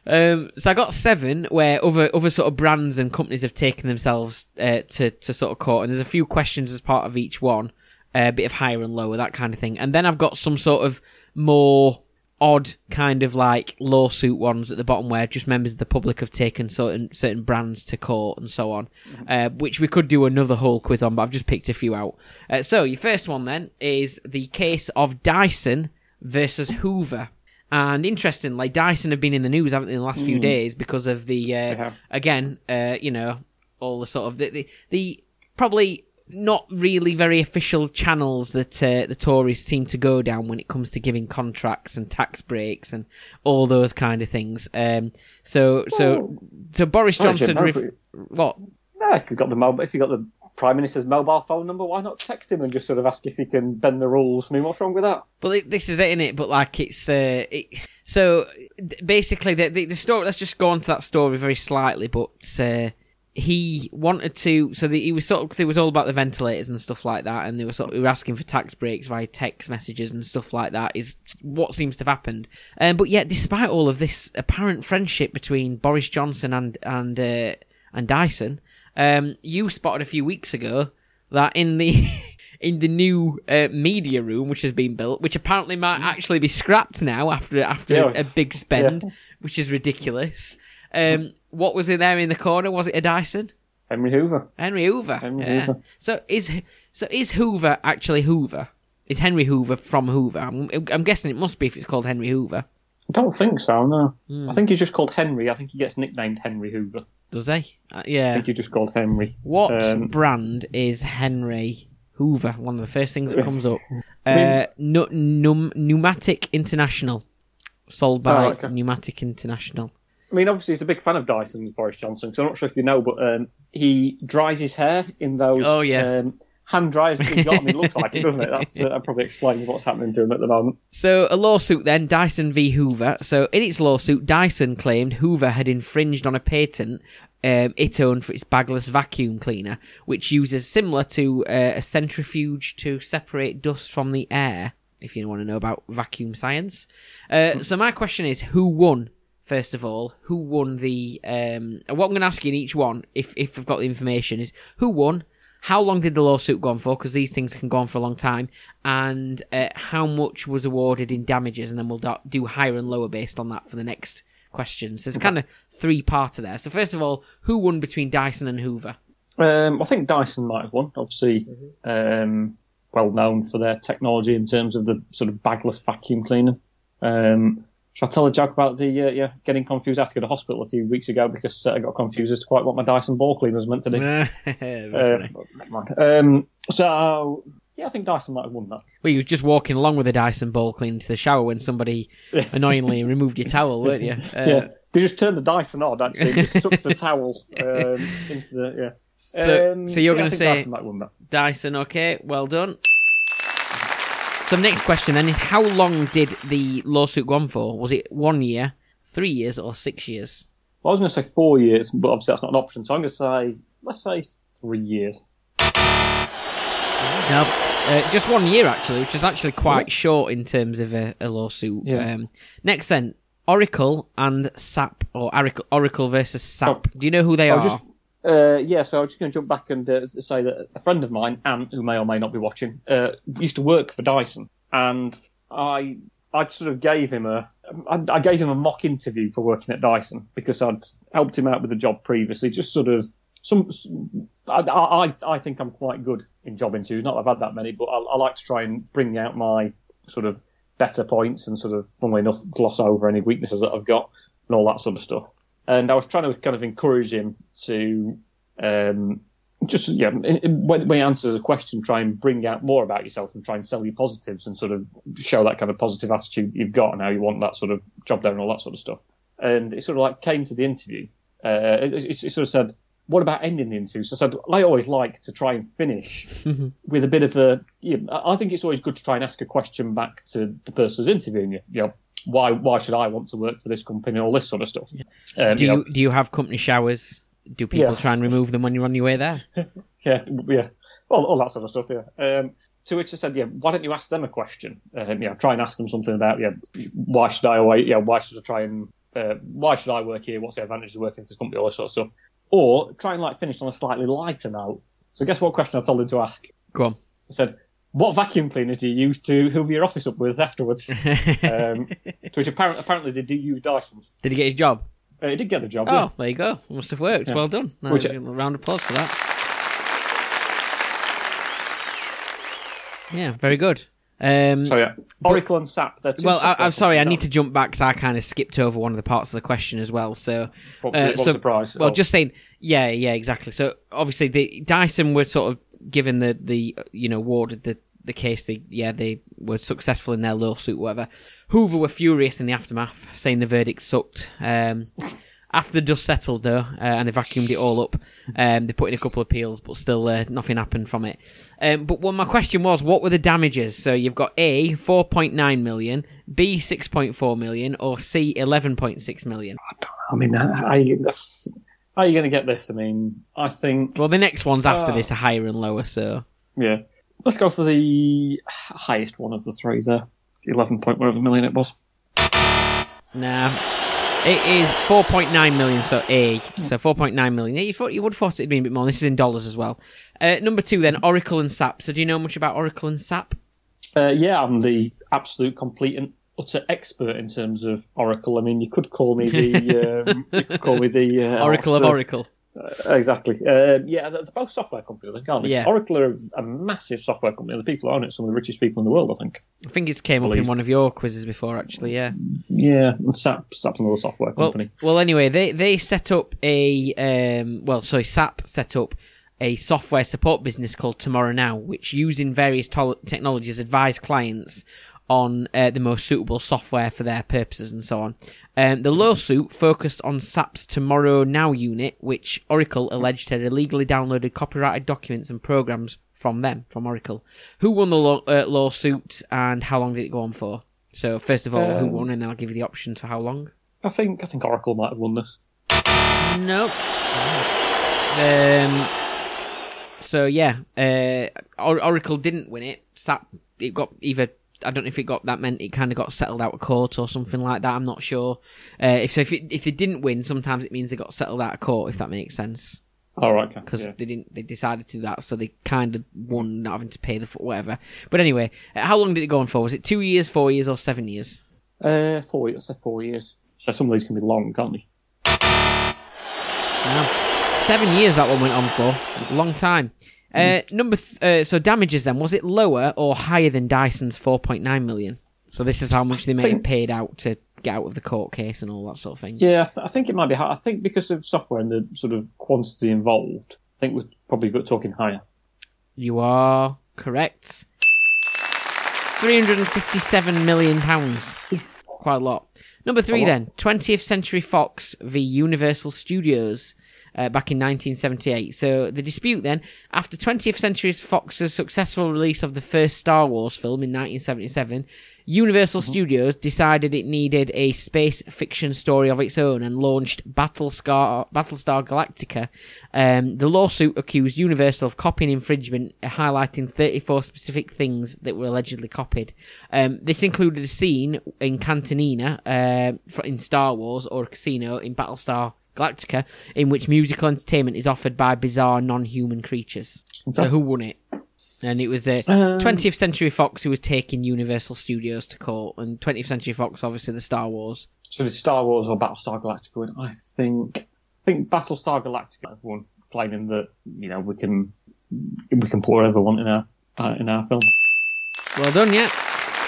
Um, so I got seven where other other sort of brands and companies have taken themselves uh, to to sort of court, and there's a few questions as part of each one, uh, a bit of higher and lower, that kind of thing. And then I've got some sort of more odd kind of like lawsuit ones at the bottom where just members of the public have taken certain certain brands to court and so on, uh, which we could do another whole quiz on, but I've just picked a few out. Uh, so your first one then is the case of Dyson versus Hoover. And interestingly, Dyson have been in the news, haven't they, in the last few days because of the uh, again, uh, you know, all the sort of the, the, the probably not really very official channels that uh, the Tories seem to go down when it comes to giving contracts and tax breaks and all those kind of things. Um, so so so Boris Oh, Johnson, ref- what? No, if you've got the mobile, if you've got the prime minister's mobile phone number, why not text him and just sort of ask if he can bend the rules? I mean, what's wrong with that? Well, this isn't it, innit? But like, it's uh, it, so basically the, the the story. Let's just go on to that story very slightly. But uh, he wanted to, so the, he was sort of because it was all about the ventilators and stuff like that, and they were sort of, were asking for tax breaks via text messages and stuff like that. Is what seems to have happened. Um, but yet, despite all of this apparent friendship between Boris Johnson and and uh, and Dyson, um, you spotted a few weeks ago that in the [LAUGHS] in the new uh, media room which has been built, which apparently might actually be scrapped now after after Yeah. a, big spend, which is ridiculous. Um, what was in there in the corner? Was it a Dyson? Henry Hoover. Henry Hoover. Henry yeah. Hoover. So is so is Hoover actually Hoover? Is Henry Hoover from Hoover? I'm, I'm guessing it must be if it's called Henry Hoover. I don't think so. No, Hmm. I think he's just called Henry. I think he gets nicknamed Henry Hoover. Does he? Uh, I yeah. think he's just called Henry. What Um, brand is Henry Hoover? One of the first things that comes up. I Uh, nu- num- Numatic International, sold by Oh, okay. Numatic International. I mean, obviously, he's a big fan of Dyson's, Boris Johnson, because I'm not sure if you know, but um, he dries his hair in those Oh, yeah. um, hand dryers that he's got, and it looks like it, doesn't it? That's, [LAUGHS] uh, that probably explains what's happening to him at the moment. So a lawsuit then, Dyson v Hoover. So in its lawsuit, Dyson claimed Hoover had infringed on a patent um, it owned for its bagless vacuum cleaner, which uses similar to uh, a centrifuge to separate dust from the air. If you want to know about vacuum science, uh, so my question is, who won? First of all, who won the? Um, what I'm going to ask you in each one, if if I've got the information, is who won, how long did the lawsuit go on for? Because these things can go on for a long time. And uh, how much was awarded in damages? And then we'll do, do higher and lower based on that for the next questions. So it's kind of three parts of there. So first of all, who won between Dyson and Hoover? Um, I think Dyson might have won. Obviously, um, well known for their technology in terms of the sort of bagless vacuum cleaner. Um, shall I tell a joke about the uh, yeah getting confused? I had to go to hospital a few weeks ago because uh, I got confused as to quite what my Dyson ball cleaner was meant to do. [LAUGHS] Uh, funny. but never mind. um, so yeah, I think Dyson might have won that. well, you were just walking along with a Dyson ball cleaner to the shower when somebody [LAUGHS] annoyingly removed your towel, weren't you? [LAUGHS] Uh, yeah, you just turn the Dyson on. Actually, just sucks the towel um, into the yeah. So- Um, so you're yeah, gonna say- Dyson might have won that. Dyson, okay, well done. So next question then is how long did the lawsuit go on for? Was it one year, three years, or six years? Well, I was going to say four years, but obviously that's not an option. So I'm going to say let's say three years. No, uh, just one year actually, which is actually quite short in terms of a, a lawsuit. Yeah. Um, next then, Oracle and SAP, or Oracle, Oracle versus SAP. Do you know who they are? just uh, yeah, so I'm just going to jump back and uh, say that a friend of mine, Ant, who may or may not be watching, uh, used to work for Dyson, and I I sort of gave him a I, I gave him a mock interview for working at Dyson because I'd helped him out with the job previously. Just sort of some I I, I think I'm quite good in job interviews. Not that I've had that many, but I, I like to try and bring out my sort of better points and sort of, funnily enough, gloss over any weaknesses that I've got and all that sort of stuff. And I was trying to kind of encourage him to Um, just yeah, when, when you answer a question, try and bring out more about yourself and try and sell your positives and sort of show that kind of positive attitude you've got and how you want that sort of job done and all that sort of stuff. And it sort of like came to the interview. Uh, it, it, it sort of said, "What about ending the interview?" So I said, "I always like to try and finish [LAUGHS] with a bit of a. You know, I I think it's always good to try and ask a question back to the person who's interviewing you. You know, why why should I want to work for this company? All this sort of stuff. Um, Do you know, do you have company showers? Do people Yeah. try and remove them when you're on your way there? [LAUGHS] Yeah, yeah, all, all that sort of stuff. Yeah. Um, to which I said, yeah, why don't you ask them a question? Um, yeah, try and ask them something about, yeah, why should I wait? Yeah, why should I try and uh, why should I work here? What's the advantage of working for this company? All this sort of stuff. Or try and like finish on a slightly lighter note. So guess what question I told him to ask? Go on. I said, what vacuum cleaner do you use to hoover your office up with afterwards? [LAUGHS] um, to which apparently, apparently they do use Dysons. Did he get his job? Uh, he did get the job. Oh, yeah. there you go. Must have worked. Yeah. Well done. No, Which- a round of applause for that. Yeah, very good. Um, So yeah, Oracle and SAP. Well, I, I'm sorry. I need to jump back because I kind of skipped over one of the parts of the question as well. So, What uh, it- what so- the price? well, Oh. just saying, yeah, yeah, exactly. So obviously, the Dyson were sort of given the the you know awarded the the case. They yeah they were successful in their lawsuit, whatever. Hoover were furious in the aftermath, saying the verdict sucked. Um, after the dust settled, though, uh, and they vacuumed it all up, um, they put in a couple of appeals, but still uh, nothing happened from it. Um, but what my question was, what were the damages? So you've got A, 4.9 million, B, 6.4 million, or C, 11.6 million. I mean, i, you, that's, how are you going to get this? I mean, I think, Well, the next ones after Oh. this are higher and lower, so. yeah. Let's go for the highest one of the three there. 11 point whatever million it was. Nah. It is 4.9 million, so A. So 4.9 million. Yeah, you, thought, you would have thought it'd be a bit more. This is in dollars as well. Uh, number two, then, Oracle and SAP. So do you know much about Oracle and SAP? Uh, yeah, I'm the absolute, complete, and utter expert in terms of Oracle. I mean, you could call me the, [LAUGHS] um, you could call me the uh, [LAUGHS] Oracle of the- Oracle. Uh, exactly. Uh, yeah, they're both software companies, aren't they? Yeah. Oracle are a massive software company. The people who own it, some of the richest people in the world, I think. I think it came up in one of your quizzes before, actually, yeah. Yeah, and SAP, SAP's another software company. well, anyway, they they set up a um, well, sorry, SAP set up a software support business called Tomorrow Now, which using various tol- technologies advise clients on uh, the most suitable software for their purposes and so on. Um, the lawsuit focused on SAP's Tomorrow Now unit, which Oracle alleged had illegally downloaded copyrighted documents and programs from them, from Oracle. Who won the law- uh, lawsuit and how long did it go on for? So, first of all, who Um, won, and then I'll give you the options for how long. I think I think Oracle might have won this. Nope. Um. So yeah, uh, Or- Oracle didn't win it. SAP it got either. I don't know if it got that meant it kind of got settled out of court or something like that. I'm not sure. Uh, if so, if it, if they didn't win, sometimes it means they got settled out of court. If that makes sense, All right, because yeah. they didn't. They decided to do that, so they kind of won, not having to pay the whatever. But anyway, uh, how long did it go on for? Was it two years, four years, or seven years? Uh, four years. Say four years. So some of these can be long, can't they? Wow. Seven years that one went on for. Long time. Uh, number th- uh, so damages then was it lower or higher than Dyson's 4.9 million? So this is how much they may have paid out to get out of the court case and all that sort of thing. Yeah, I, th- I think it might be. High. I think because of software and the sort of quantity involved, I think we're probably talking higher. You are correct. 357 million pounds. Quite a lot. Number three then, 20th Century Fox v Universal Studios. Uh, back in 1978. So the dispute then, after 20th Century Fox's successful release of the first Star Wars film in 1977, Universal Studios decided it needed a space fiction story of its own and launched Battlestar, Battlestar Galactica. Um, the lawsuit accused Universal of copying infringement, highlighting 34 specific things that were allegedly copied. Um, this included a scene in Cantonina uh, in Star Wars or a casino in Battlestar Galactica in which musical entertainment is offered by bizarre non-human creatures. So who won it? And it was uh, Um, 20th Century Fox who was taking Universal Studios to court, and 20th Century Fox, obviously the Star Wars. So it's Star Wars or Battlestar Galactica win? I think I think Battlestar Galactica won, claiming that you know we can we can put whatever we want in our uh, in our film. Well done, yeah.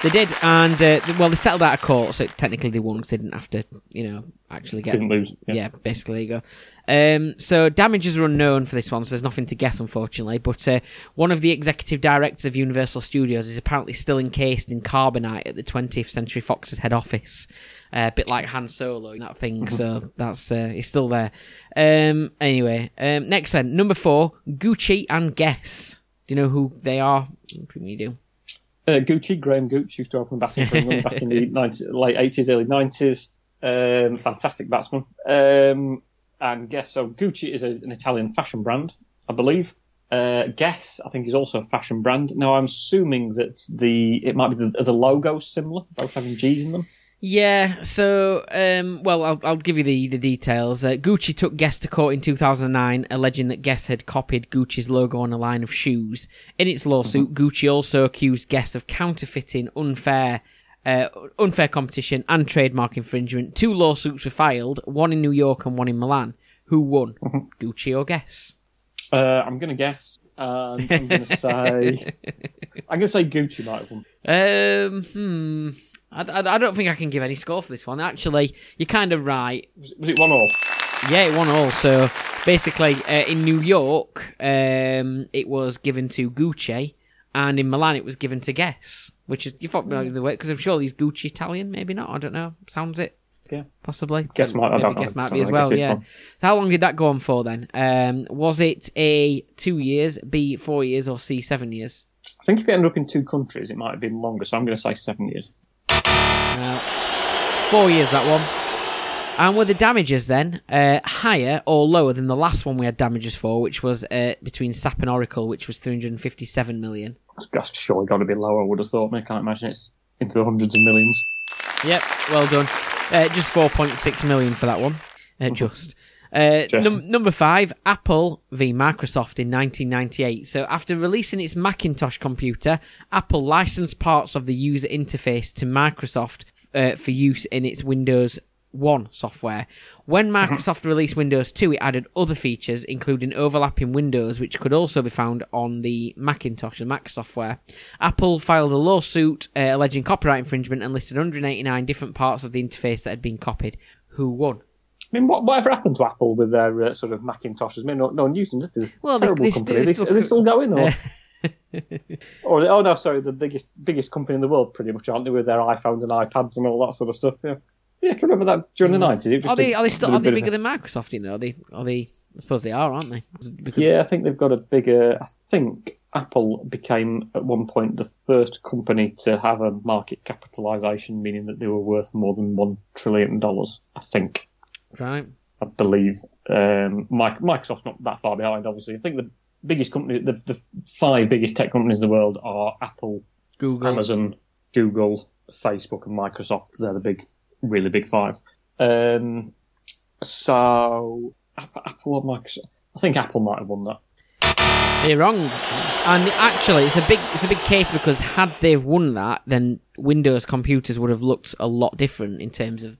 They did, and uh, well, they settled out of court, so technically they won because they didn't have to, you know, actually get. Didn't lose. Yeah, Yeah. basically, there you go. Um, so damages are unknown for this one, so there's nothing to guess, unfortunately. But uh, one of the executive directors of Universal Studios is apparently still encased in carbonite at the 20th Century Fox's head office, uh, a bit like Han Solo in that thing. so that's uh, he's still there. Um, anyway, um, next then, number four, Gucci and Guess. Do you know who they are? I think you do. Uh, Gucci, Graham Gooch used to open batting for England back in the [LAUGHS] 90, late 80s, early 90s. Um, fantastic batsman. Um, and Guess, so Gucci is a, an Italian fashion brand, I believe. Uh, Guess, I think, is also a fashion brand. Now, I'm assuming that the it might be the, the logo similar, both having G's in them. Yeah, so um, well, I'll, I'll give you the the details. Uh, Gucci took Guess to court in 2009, alleging that Guess had copied Gucci's logo on a line of shoes. In its lawsuit, Gucci also accused Guess of counterfeiting, unfair. Uh, unfair competition and trademark infringement. Two lawsuits were filed, one in New York and one in Milan. Who won? Gucci or Guess? Uh, I'm going to guess. And I'm going to say. [LAUGHS] I'm going to say Gucci might have won. Um, hmm. I, I, I don't think I can give any score for this one. Actually, you're kind of right. Was it, was it one all? Yeah, it won all. So basically, uh, in New York, um, it was given to Gucci, and in Milan, it was given to Guess, which is you thought maybe the way because I'm sure he's Gucci Italian, maybe not. I don't know. Sounds it. Yeah. Possibly. Guess might- I Maybe. Guess might be as well. Yeah. So how long did that go on for then? Um, was it a two years, B four years, or C seven years? I think if it ended up in two countries, it might have been longer. So I'm going to say seven years. No. Four years that one. And were the damages then uh, higher or lower than the last one we had damages for, which was uh, between SAP and Oracle, which was 357 million? That's, surely got to be lower. I would have thought. I can't imagine it's into the hundreds of millions. Yep, well done. Uh, just 4.6 million for that one. Uh, just. Uh, num- number five, Apple v Microsoft in 1998. So, after releasing its Macintosh computer, Apple licensed parts of the user interface to Microsoft uh, for use in its Windows 1 software. When Microsoft released Windows 2, it added other features, including overlapping windows, which could also be found on the Macintosh and Mac software. Apple filed a lawsuit uh, alleging copyright infringement and listed 189 different parts of the interface that had been copied. Who won? I mean, what, whatever happened to Apple with their uh, sort of Macintoshes? I mean, no, no used them, did? Well, terrible they company. still- are, they, still- are they still going? Or, [LAUGHS] or oh no, sorry, the biggest biggest company in the world, pretty much, aren't they? With their iPhones and iPads and all that sort of stuff. Yeah, yeah. I can remember that during the nineties. Are they, are they still are they bigger than Microsoft? You know, are they, are they, I suppose they are, aren't they? Because- Yeah, I think they've got a bigger. I think Apple became at one point the first company to have a market capitalization, meaning that they were worth more than one trillion dollars. I think. Right. I believe. Um, Microsoft's not that far behind, obviously. I think the biggest company, the, the five biggest tech companies in the world are Apple, Google. Amazon, Google, Facebook, and Microsoft. They're the big, really big five. Um, so, Apple or Microsoft? I think Apple might have won that. You're wrong. And actually, it's a big it's a big case because had they've won that, then Windows computers would have looked a lot different in terms of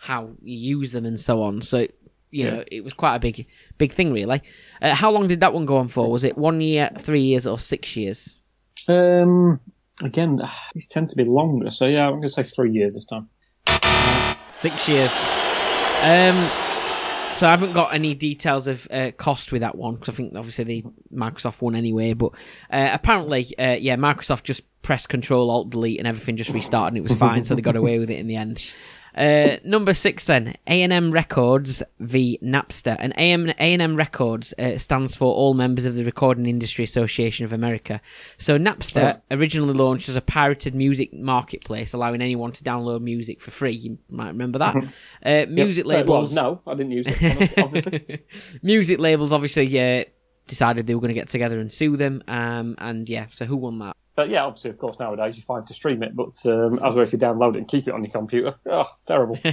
how you use them and so on. So you know, it was quite a big big thing, really. Uh, how long did that one go on for? Was it one year, three years, or six years? Um, again, [SIGHS] these tend to be longer. So, yeah, I'm going to say three years this time. Six years. Um, so I haven't got any details of uh, cost with that one because I think obviously the Microsoft won anyway. But uh, apparently, uh, yeah, Microsoft just pressed Control Alt Delete and everything just restarted and it was fine, so they got away with it in the end. Uh, number six then, A&M Records v Napster. And A&M Records uh, stands for All Members of the Recording Industry Association of America. So Napster originally launched as a pirated music marketplace, allowing anyone to download music for free. You might remember that. Uh, music well, labels. no, I didn't use it, obviously. [LAUGHS] music labels obviously uh, decided they were going to get together and sue them. Um, and yeah, so who won that? But yeah, obviously, of course, nowadays you find to stream it, but um, as well if you download it and keep it on your computer, oh, terrible. [LAUGHS]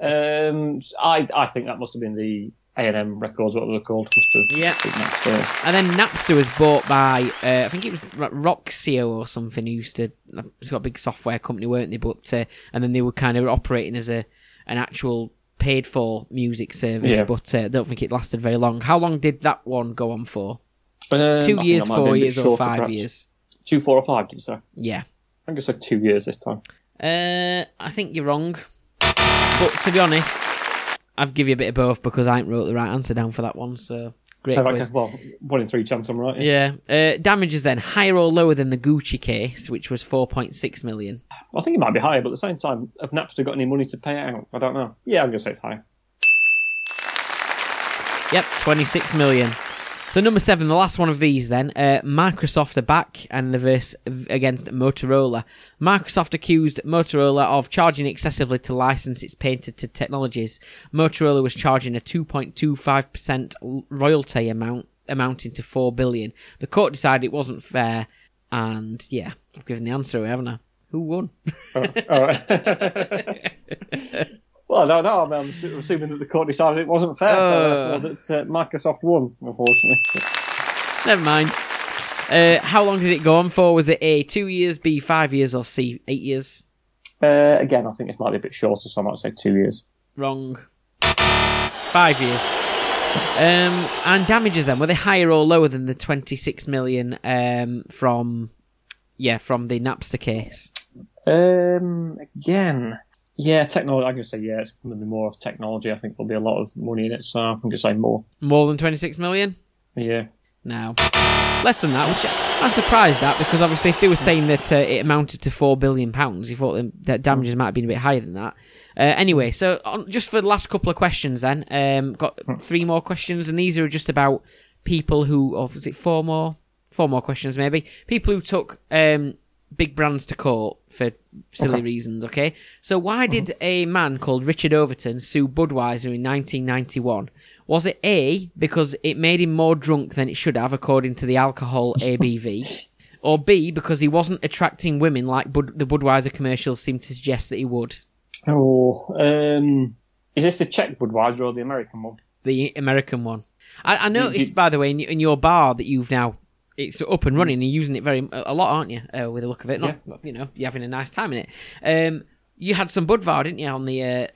um, I I think that must have been the A and M records, what they were called. Must have Yeah. uh, And then Napster was bought by, uh, I think it was Ro- Roxio or something. Who used to, it's got a big software company, weren't they? But uh, and then they were kind of operating as a an actual paid for music service. Yeah. But uh, I don't think it lasted very long. How long did that one go on for? um, I Two think years, that might have been four years, or five perhaps. years? Two, four, or five, did you say? Yeah. I think to say two years this time. Uh, I think you're wrong. But to be honest, I've give you a bit of both because I ain't wrote the right answer down for that one. So great quiz. okay, well, one in three chance I'm right. Yeah. Yeah. Uh, damages then higher or lower than the Gucci case, which was 4.6 million. I think it might be higher, but at the same time, have Napster got any money to pay out? I don't know. Yeah, I'm going to say it's higher. Yep, 26 million. So number seven, the last one of these then. Uh, Microsoft are back and the verse against Motorola. Microsoft accused Motorola of charging excessively to license its patented technologies. Motorola was charging a 2.25% royalty amount amounting to 4 billion. The court decided it wasn't fair and yeah, I've given the answer away, haven't I? Who won? Oh, all right. [LAUGHS] [LAUGHS] well, I don't know. I mean, I'm assuming that the court decided it wasn't fair, Uh. so that uh, Microsoft won, unfortunately. Never mind. Uh, how long did it go on for? Was it A, two years, B, five years, or C, eight years? Uh, again, I think this might be a bit shorter, so I might say two years. Wrong. Five years. Um, and damages then were they higher or lower than the 26 million um, from yeah from the Napster case? Um, again, yeah, technology. Going to say yeah. It's going to be more technology. I think there'll be a lot of money in it, so I'm going to say more. More than 26 million? Yeah. Now, less than that. Which I'm surprised at because obviously if they were saying that uh, it amounted to four billion pounds, you thought that- that damages might have been a bit higher than that. Uh, anyway, so on, just for the last couple of questions, then um, got three more questions, and these are just about people who, or was it four more? Four more questions, maybe. People who took um, big brands to court for silly Okay. reasons. Okay, so why did a man called Richard Overton sue Budweiser in 1991? Was it A because it made him more drunk than it should have, according to the alcohol [LAUGHS] ABV? Or B, because he wasn't attracting women like Bud- the Budweiser commercials seem to suggest that he would? Oh, um, is this the Czech Budweiser or the American one? The American one. I, I noticed, you- by the way, in, in your bar that you've now it's up and running and you're using it very a lot, aren't you? Uh, with the look of it, not you know you're having a nice time in it. Um, you had some Budvar, didn't you? On the uh,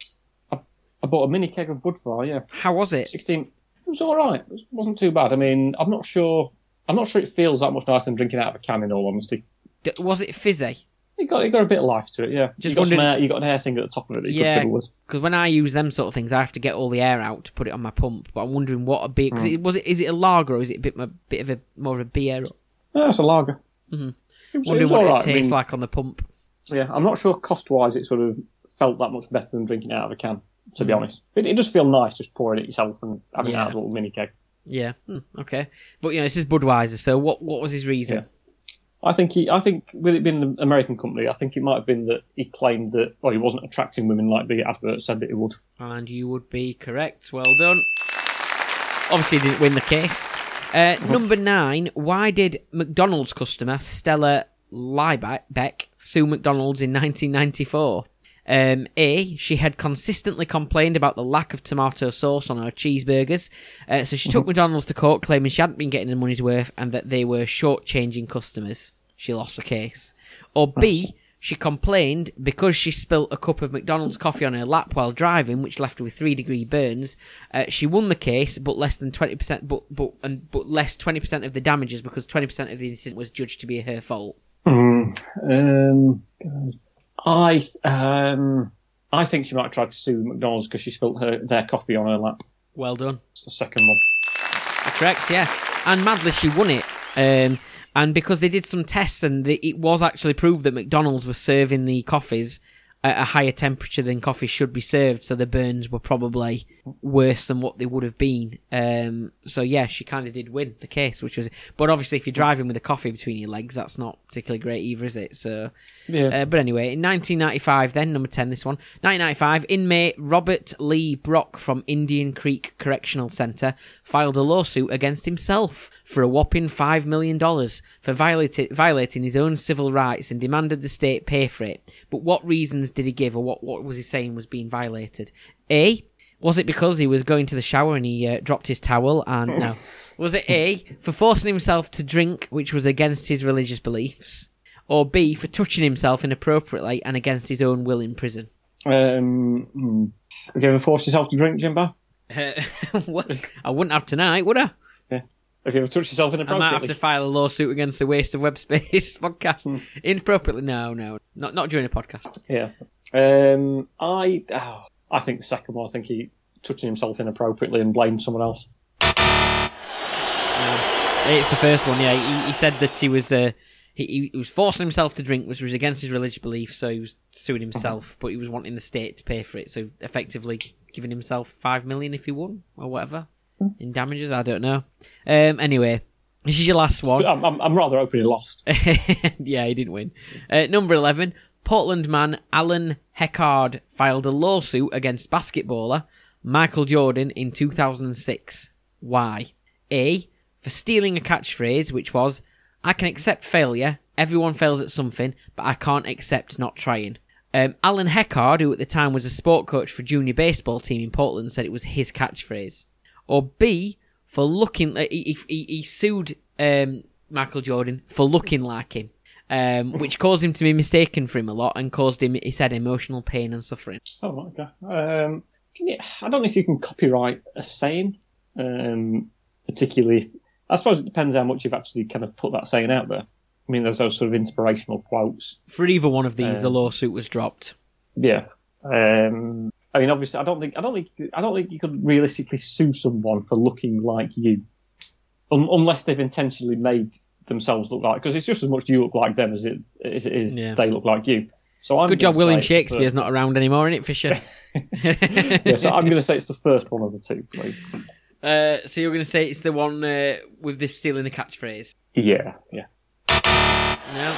I bought a mini keg of Budvar. Yeah, how was it? 16. It was all right. It wasn't too bad. I mean, I'm not sure. I'm not sure it feels that much nicer than drinking out of a can. In all honesty, D- Was it fizzy? It got it got a bit of life to it. Yeah, Just you got wondered- air, you got an air thing at the top of it Yeah. could fiddle with. Because when I use them sort of things, I have to get all the air out to put it on my pump. But I'm wondering what a bit. Cause Hmm. it, was it is it a lager or is it a bit, a bit of a more of a beer? Yeah, it's a lager. Mhm. It was, it Wondering was what all it right. I tastes mean, like on the pump. Yeah, I'm not sure cost wise it sort of felt that much better than drinking it out of a can. To be Mm. honest, it, it does feel nice just pouring it yourself and having it Yeah. out of a little mini keg. Yeah. Hmm, okay. But you know, this is Budweiser. So what? What was his reason? I think he, I think with it being an American company, I think it might have been that he claimed that, well, he wasn't attracting women like the advert said that he would. And you would be correct. Well done. Obviously, he didn't win the case. Uh, number nine. Why did McDonald's customer Stella Liebeck sue McDonald's in 1994? Um, A. She had consistently complained about the lack of tomato sauce on her cheeseburgers, uh, so she took McDonald's to court claiming she hadn't been getting the money's worth and that they were shortchanging customers. She lost the case. Or B. She complained because she spilt a cup of McDonald's coffee on her lap while driving, which left her with three degree burns. Uh, she won the case, but less than twenty percent, but but and but less twenty percent of the damages because twenty percent of the incident was judged to be her fault. Um, I, um, I think she might have tried to sue McDonald's because she spilt her their coffee on her lap. Well done. It's the second one. Correct, yeah. And madly, she won it. Um, and because they did some tests and the, it was actually proved that McDonald's was serving the coffees at a higher temperature than coffee should be served, so the burns were probably worse than what they would have been. Um, so yeah, she kind of did win the case, which was. But obviously, if you're driving with a coffee between your legs, that's not particularly great either, is it? So Yeah. uh, but anyway, in 1995, then number 10, this one, 1995, inmate Robert Lee Brock from Indian Creek Correctional Centre filed a lawsuit against himself for a whopping $5 million for violati- violating his own civil rights and demanded the state pay for it. But what reasons did he give, or what, what was he saying was being violated? A. Was it because he was going to the shower and he uh, dropped his towel? And no. [LAUGHS] Was it A. For forcing himself to drink, which was against his religious beliefs? or B for touching himself inappropriately and against his own will in prison. Um, hmm. Have you ever forced yourself to drink, Jimbo? [LAUGHS] what? I wouldn't have tonight, would I? Have Have you ever touched yourself inappropriately? I might have to file a lawsuit against the Waste of Web Space [LAUGHS] podcast. Hmm. Inappropriately? No, no. Not not during a podcast. Yeah. Um, I oh, I think the second one. I think he touching himself inappropriately and blamed someone else. It's the first one, yeah. He, he said that he was uh, he, he was forcing himself to drink, which was against his religious beliefs, so he was suing himself, but he was wanting the state to pay for it, so effectively giving himself five million if he won or whatever in damages. I don't know. Um, anyway, this is your last one. I'm, I'm, I'm rather hoping he lost. [LAUGHS] yeah, he didn't win. Uh, number 11, Portland man Allen Heckard filed a lawsuit against basketballer Michael Jordan in 2006. Why? A. For stealing a catchphrase, which was, I can accept failure, everyone fails at something, but I can't accept not trying. Um, Allen Heckard, who at the time was a sport coach for junior baseball team in Portland, said it was his catchphrase. Or B, for looking, he, he, he sued um, Michael Jordan for looking like him, um, [LAUGHS] which caused him to be mistaken for him a lot and caused him, he said, emotional pain and suffering. Oh, okay. Um, can you, I don't know if you can copyright a saying, um, particularly. I suppose it depends how much you've actually kind of put that saying out there. I mean, there's those sort of inspirational quotes. For either one of these, the Um, lawsuit was dropped. Yeah. Um, I mean, obviously, I don't think, I don't think, I don't think you could realistically sue someone for looking like you, un- unless they've intentionally made themselves look like. Because it's just as much you look like them as it as it is Yeah. they look like you. So I'm Good job, William say it's the Shakespeare's not around anymore, isn't it, Fisher? [LAUGHS] yeah, so I'm going to say it's the first one of the two, please. uh, so you're going to say it's the one uh, with this stealing the catchphrase? Yeah, yeah. No.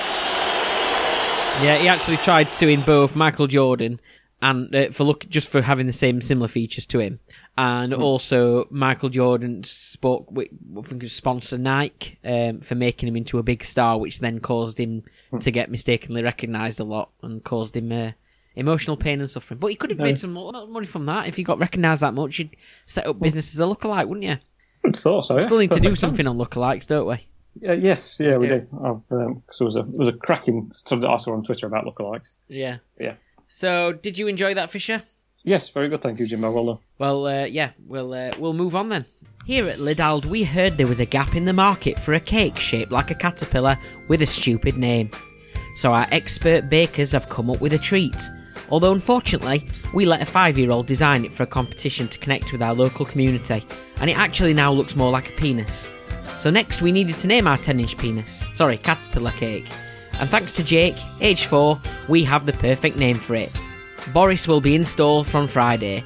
Yeah, he actually tried suing both Michael Jordan and uh, for look just for having the same similar features to him, and also Michael Jordan spoke with I think sponsor Nike um, for making him into a big star, which then caused him to get mistakenly recognised a lot and caused him uh, emotional pain and suffering. But he could have made some mo- money from that if he got recognised that much. You'd set up business as a lookalike, wouldn't you? Good thought. So yeah. Still need to do something sense. on lookalikes, don't we? Yeah, yes, yeah, we Yeah. do. I've, um, there was a there was a cracking stuff that I saw on Twitter about lookalikes. Yeah. Yeah. So, did you enjoy that, Fisher? Yes, very good. Thank you, Jimbo. Well done. Well, uh, yeah, we'll uh, we'll move on then. Here at Lidald, we heard there was a gap in the market for a cake shaped like a caterpillar with a stupid name. So our expert bakers have come up with a treat. Although unfortunately, we let a five-year-old design it for a competition to connect with our local community, and it actually now looks more like a penis. So next, we needed to name our 10-inch penis. Sorry, caterpillar cake. And thanks to Jake, age four, we have the perfect name for it. Boris will be installed from Friday.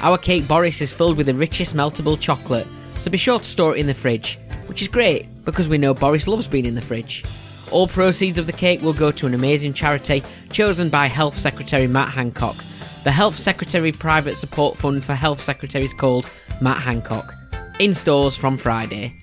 Our cake Boris is filled with the richest meltable chocolate, so be sure to store it in the fridge, which is great because we know Boris loves being in the fridge. All proceeds of the cake will go to an amazing charity chosen by Health Secretary Matt Hancock. The Health Secretary Private Support Fund for Health Secretaries called Matt Hancock. In stores from Friday.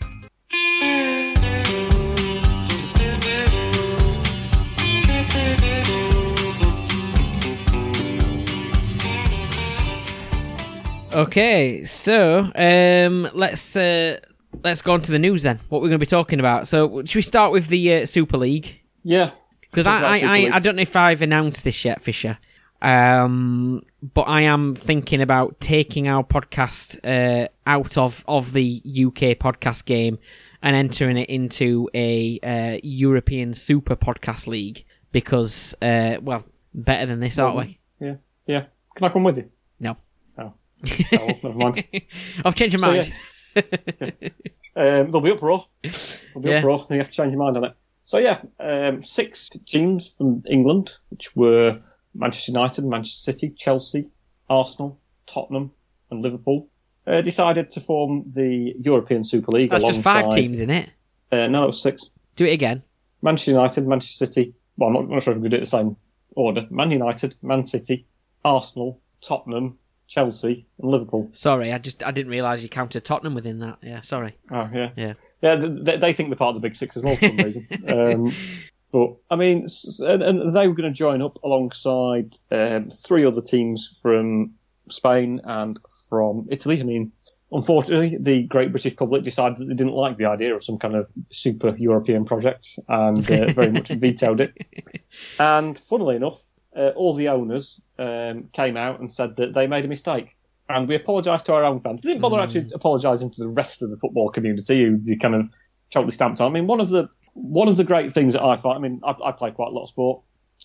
Okay, so um, let's uh, let's go on to the news then. What we're going to be talking about. So, should we start with the uh, Super League? Yeah, Because I, I, I, I don't know if I've announced this yet, Fisher. Um, but I am thinking about taking our podcast uh, out of, of the UK podcast game and entering it into a uh, European Super Podcast League because, uh, well, better than this, aren't we? yeah, yeah. Can I come with you? No. Oh, never mind. I've changed my So, mind. Um, there'll be uproar. There'll be Yeah. uproar. You have to change your mind on it. So yeah, um, six teams from England, which were Manchester United, Manchester City, Chelsea, Arsenal, Tottenham, and Liverpool, uh, decided to form the European Super League. That's just five teams in it. Uh, no, it was six. Do it again. Manchester United, Manchester City. Well, I'm not, I'm not sure if we do it the same order. Man United, Man City, Arsenal, Tottenham, Chelsea, and Liverpool. Sorry, I just I didn't realise you counted Tottenham within that. Yeah, sorry. Oh yeah, Yeah. yeah. They, they think they're part of the Big Six as well for some reason. [LAUGHS] Um, but I mean, and, and they were going to join up alongside um, three other teams from Spain and from Italy. I mean, unfortunately, the Great British public decided that they didn't like the idea of some kind of super European project and uh, very much [LAUGHS] vetoed it. And funnily enough, uh, all the owners um, came out and said that they made a mistake and we apologised to our own fans. We didn't bother actually apologising to the rest of the football community who you kind of totally stamped on. I mean, one of the one of the great things that I find, I mean, I, I play quite a lot of sport,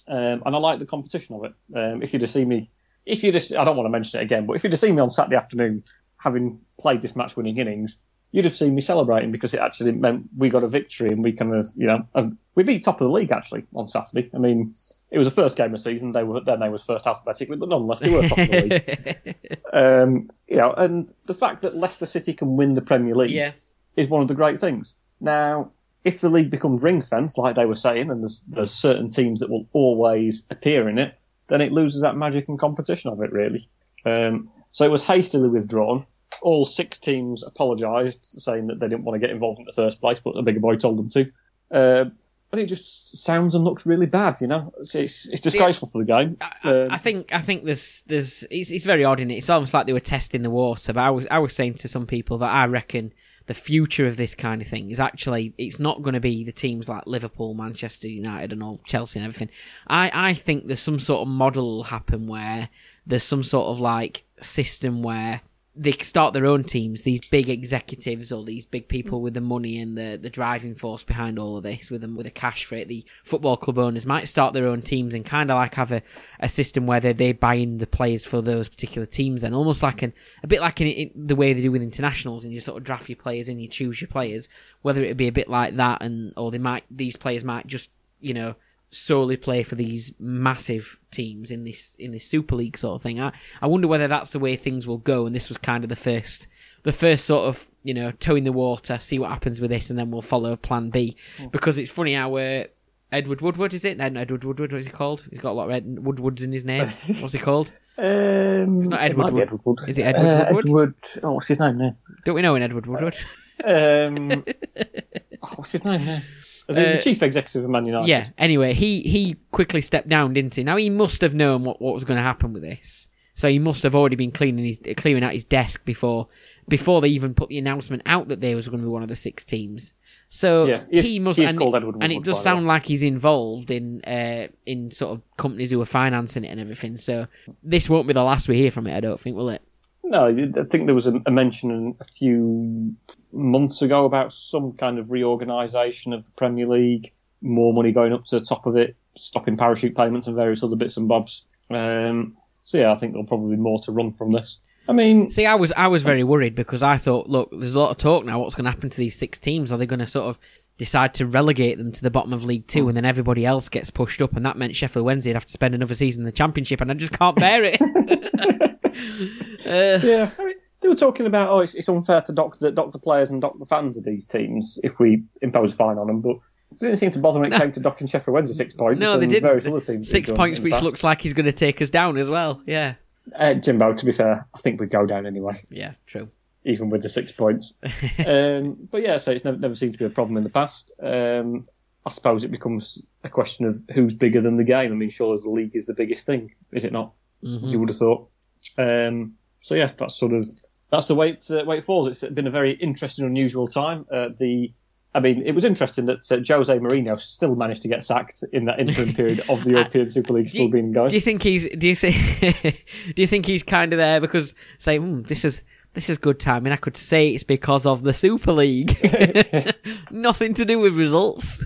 um, and I like the competition of it. Um, if you'd have seen me, if you'd have, I don't want to mention it again, but if you'd have seen me on Saturday afternoon having played this match-winning innings, you'd have seen me celebrating because it actually meant we got a victory and we kind of, you know, and we beat top of the league actually on Saturday. I mean, it was the first game of the season. They were their name was first alphabetically, but nonetheless they were top of the league. [LAUGHS] Um, you know, and the fact that Leicester City can win the Premier League Yeah. is one of the great things. Now, if the league becomes ring fenced, like they were saying, and there's there's certain teams that will always appear in it, then it loses that magic and competition of it, really. Um, so it was hastily withdrawn. All six teams apologised, saying that they didn't want to get involved in the first place, but the bigger boy told them to. Uh, and it just sounds and looks really bad, you know. It's it's, it's disgraceful for the game. I, I- Um, I think I think there's there's it's, it's very odd in it. It's almost like they were testing the water. But I was I was saying to some people that I reckon the future of this kind of thing is actually it's not going to be the teams like Liverpool, Manchester United, and all Chelsea and everything. I I think there's some sort of model will happen where there's some sort of like system where they start their own teams, these big executives or these big people with the money and the, the driving force behind all of this, with them with the cash for it, the football club owners might start their own teams and kind of like have a, a system where they they buy in the players for those particular teams, and almost like an a bit like in, in the way they do with internationals, and you sort of draft your players and you choose your players. Whether it would be a bit like that, and or they might these players might just you know solely play for these massive teams in this in this Super League sort of thing. I, I wonder whether that's the way things will go, and this was kind of the first the first sort of you know toe in the water, see what happens with this, and then we'll follow Plan B. Because it's funny how uh, Edward Woodward is it? No, Edward Woodward. What is he called? He's got a lot of Ed- Woodwards in his name. [LAUGHS] What's he called? Um, not Edward be Wood. Edward Wood. Is it Edward Uh, Woodward? Edward. Oh, what's his name now? Don't we know an Edward Woodward? Um, [LAUGHS] oh, what's his name now? The, Uh, chief executive of Man United. Yeah. Anyway, he he quickly stepped down, didn't he? Now he must have known what, what was going to happen with this, so he must have already been cleaning his clearing out his desk before before they even put the announcement out that they was going to be one of the six teams. So Yeah, he he must, and, called Edward and it does sound like he's involved in uh, in sort of companies who are financing it and everything. So this won't be the last we hear from it, I don't think, will it? No, I think there was a, a mention a few months ago about some kind of reorganisation of the Premier League, more money going up to the top of it, stopping parachute payments and various other bits and bobs. Um, so yeah, I think there'll probably be more to run from this. I mean, See, I was I was very worried because I thought, look, there's a lot of talk now. What's going to happen to these six teams? Are they going to sort of decide to relegate them to the bottom of League Two, and then everybody else gets pushed up, and that meant Sheffield Wednesday would have to spend another season in the Championship, and I just can't bear it. [LAUGHS] [LAUGHS] uh, yeah, I mean, they were talking about oh, it's, it's unfair to dock the, dock the players and dock the fans of these teams if we impose a fine on them, but it didn't seem to bother when it came to docking Sheffield Wednesday six points. no, they didn't. Various other teams Six points, which past. looks like he's going to take us down as well. Yeah, Uh, Jimbo, to be fair, I think we'd go down anyway, yeah, true. even with the six points. [LAUGHS] um, but yeah, so it's never, never seemed to be a problem in the past. Um, I suppose it becomes a question of who's bigger than the game. I mean, sure, the league is the biggest thing, is it not? Mm-hmm. You would have thought. Um, so yeah, that's sort of that's the way it, uh, way it falls. It's been a very interesting, unusual time. Uh, the I mean, it was interesting that uh, Jose Mourinho still managed to get sacked in that interim [LAUGHS] period of the European Super League still you- being going. Do you think he's? Do you think? [LAUGHS] do you think he's kind of there because say, hmm, this is this is good timing. I could say it's because of the Super League. [LAUGHS] Nothing to do with results.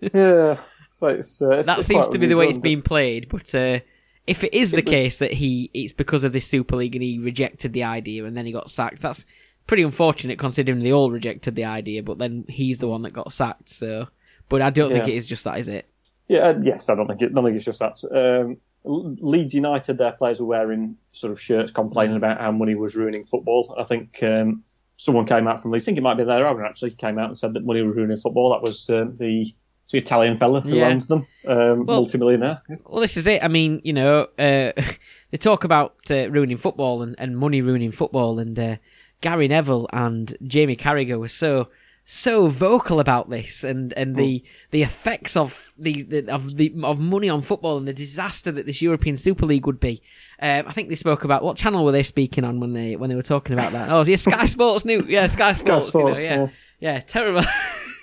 yeah, so it's, uh, it's, that it's seems to be the way it's been played. But uh, if it is the case that he it's because of this Super League and he rejected the idea and then he got sacked, that's pretty unfortunate considering they all rejected the idea. But then he's the one that got sacked. So, but I don't think it is just that, is it? Yeah, uh, yes, I don't think it. I don't think it's just that. Um, Leeds United, their players were wearing sort of shirts complaining about how money was ruining football. I think um, someone came out from Leeds. I think it might be their owner actually came out and said that money was ruining football. That was um, the the Italian fella who Yeah. owns them, um, Well- multimillionaire. Well, this is it. I mean, you know, uh, [LAUGHS] they talk about uh, ruining football and, and money ruining football, and uh, Gary Neville and Jamie Carragher were so so vocal about this and, and the the effects of the, the of the of money on football and the disaster that this European Super League would be. Um, I think they spoke about what channel were they speaking on when they when they were talking about that? Oh, yeah, Sky Sports News. Yeah, Sky Sports. you know, yeah. yeah. yeah, terrible. [LAUGHS]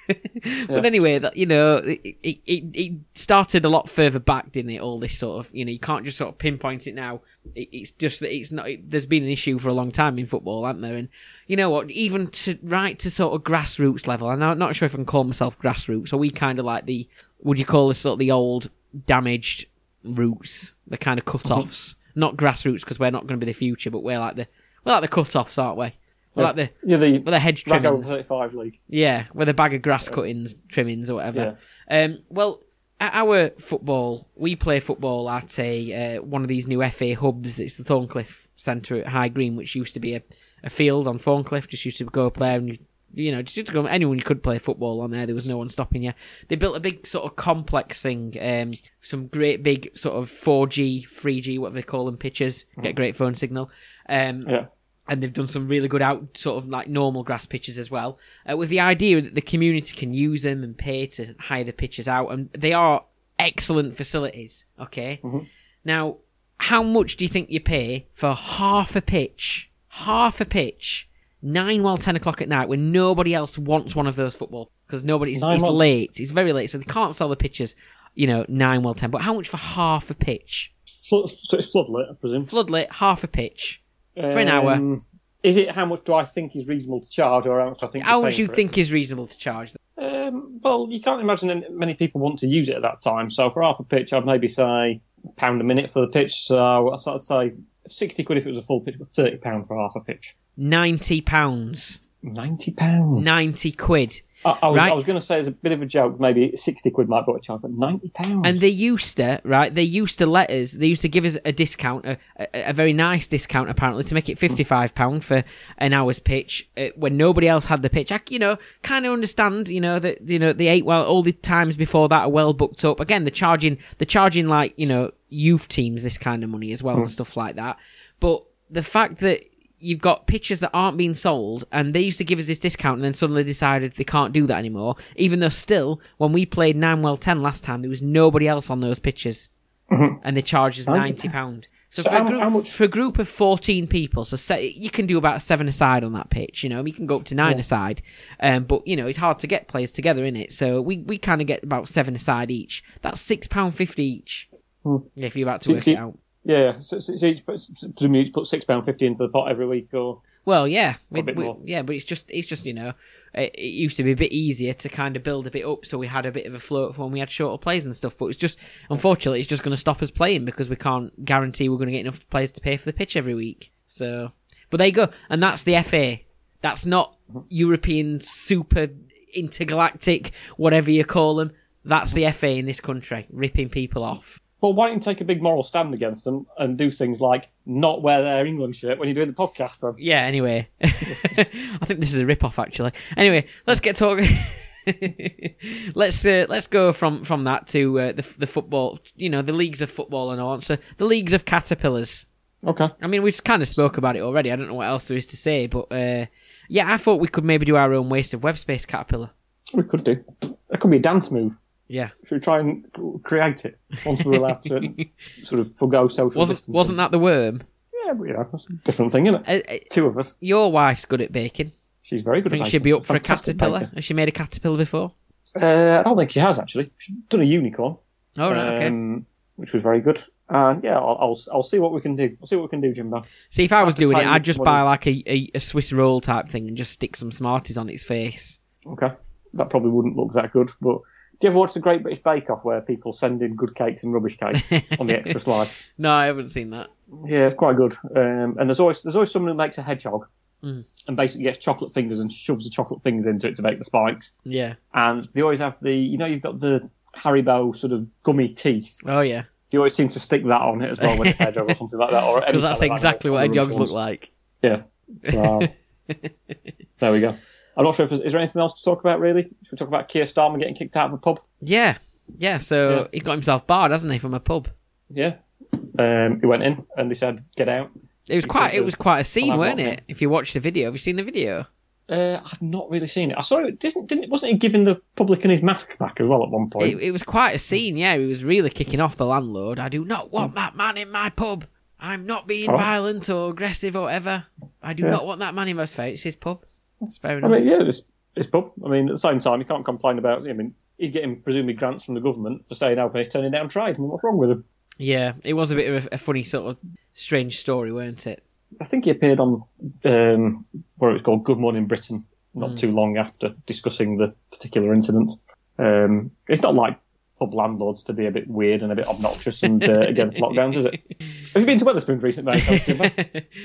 [LAUGHS] but anyway, that you know, it, it it started a lot further back, didn't it? All this sort of, you know, you can't just sort of pinpoint it now. It, it's just that it's not. It, there's been an issue for a long time in football, aren't there? And you know what? Even to right to sort of grassroots level, and I'm not sure if I can call myself grassroots. Are we kind of like the? Would you call this sort of the old damaged roots, the kind of cut-offs? Mm-hmm. Not grassroots because we're not going to be the future, but we're like the we're like the cut-offs, aren't we? We're like the You're the we're the hedge trimmings. 35 league. Yeah, with a bag of grass cuttings, trimmings, or whatever. Um, well, at our football, we play football at a uh, one of these new FA hubs. It's the Thorncliffe Centre at High Green, which used to be a, a field on Thorncliffe. Just used to go up there and you, you know, just used to go. Anyone could play football on there. There was no one stopping you. They built a big sort of complex thing. Um, some great big sort of 4G, 3G, whatever they call them, pitches. Get great phone signal. Um, Yeah. And they've done some really good out sort of like normal grass pitches as well, uh, with the idea that the community can use them and pay to hire the pitches out, and they are excellent facilities. Okay, now how much do you think you pay for half a pitch? Half a pitch, nine well ten o'clock at night when nobody else wants one of those football because nobody's it's well- late, it's very late, so they can't sell the pitches. You know, nine well ten, but how much for half a pitch? Flood, so it's floodlit, I presume. Floodlit, half a pitch for an hour. Um, Is it how much do I think is reasonable to charge, or how much I think? How much you it? think is reasonable to charge? Um, well, you can't imagine that many people want to use it at that time. So for half a pitch, I'd maybe say pound a minute for the pitch. So I'd say sixty quid if it was a full pitch, but thirty pound for half a pitch. Ninety pounds, Ninety pounds. ninety quid. I, I was, Right. Was going to say as a bit of a joke, maybe sixty quid might be a charge, but ninety pounds. And they used to, right? They used to let us. They used to give us a discount, a, a, a very nice discount, apparently, to make it fifty-five pound for an hour's pitch uh, when nobody else had the pitch. I, you know, kind of understand, you know, that you know the eight well all the times before that are well booked up. Again, they're charging, they're charging like you know youth teams this kind of money as well and stuff like that. But the fact that you've got pitches that aren't being sold, and they used to give us this discount, and then suddenly decided they can't do that anymore. Even though still, when we played nine well ten last time, there was nobody else on those pitches, and they charged us ninety pound. So, So for, a group, for a group of fourteen people, so say, you can do about seven aside on that pitch. You know, you can go up to nine aside, um, but you know it's hard to get players together in it. So we, we kind of get about seven aside each. That's six pound fifty each. Hmm. If you're about to So- work so- it out. Yeah, so, so, each, put- presumably each put six pound fifty into the pot every week, or Well, yeah, we, a bit we- yeah, but it's just it's just you know, it, it used to be a bit easier to kind of build a bit up, so we had a bit of a float for when we had shorter plays and stuff. But it's just unfortunately, it's just going to stop us playing because we can't guarantee we're going to get enough players to pay for the pitch every week. So, but there you go, and that's the FA. That's not European super intergalactic, whatever you call them. That's the FA in this country, ripping people off. Well, why don't you take a big moral stand against them and do things like not wear their England shirt when you're doing the podcast? Then Yeah, anyway. [LAUGHS] I think this is a rip off actually. Anyway, let's get talking [LAUGHS] let's uh, let's go from from that to uh, the the football, you know, the leagues of football and all. So the leagues of caterpillars. okay, I mean, we just kind of spoke about it already. I don't know what else there is to say, but uh, yeah, I thought we could maybe do our own waste of web space caterpillar. we could do. That could be a dance move. Yeah, Should we try and create it once we're allowed to [LAUGHS] sort of forgo social wasn't distancing? wasn't that the worm? Yeah, but you know, that's a different thing, isn't it? Uh, uh, Two of us. your wife's good at baking. She's very good at baking. I think she'd be up for a caterpillar. baker. Has she made a caterpillar before? Uh, I don't think she has actually. She's done a unicorn, Oh right, okay. um, which was very good. And yeah, I'll, I'll I'll see what we can do. I'll see what we can do, Jimbo. See, if I was doing it, I'd just buy like a, a, a Swiss roll type thing and just stick some Smarties on its face. Okay, that probably wouldn't look that good. But do you ever watch the Great British Bake Off where people send in good cakes and rubbish cakes on the extra slice? [LAUGHS] No, I haven't seen that. Yeah, it's quite good. Um, and there's always there's always someone who makes a hedgehog Mm. and basically gets chocolate fingers and shoves the chocolate fingers into it to make the spikes. Yeah. And they always have the you know you've got the Haribo sort of gummy teeth. Oh yeah. They always seem to stick that on it as well when it's hedgehog or [LAUGHS] something like that. Because that's exactly what hedgehogs look like. Yeah. So, [LAUGHS] there we go. I'm not sure if there's, is there anything else to talk about really. Should we talk about Keir Starmer getting kicked out of a pub? Yeah. Yeah. So Yeah. he got himself barred, hasn't he, from a pub? Yeah. Um, he went in and they said get out. It was quite. It was quite a scene, weren't it? If you watched the video, have you seen the video? Uh, I've not really seen it. I saw it. Didn't, didn't wasn't he giving the publican his mask back as well at one point? It, it was quite a scene. Yeah, he was really kicking off the landlord. I do not want that man in my pub. I'm not being Oh. violent or aggressive or whatever. I do Yeah. not want that man in my face. It's his pub. It's fair I mean, yeah, just his pub. I mean, at the same time, you can't complain about. I mean, he's getting presumably grants from the government for staying open. He's turning down trade. I mean, what's wrong with him? Yeah, it was a bit of a, funny sort of strange story, weren't it? I think he appeared on um, what it was called Good Morning Britain not too long after discussing the particular incident. Um, it's not like pub landlords to be a bit weird and a bit obnoxious and uh, against [LAUGHS] lockdowns, is it? Have you been to Wetherspoons recently?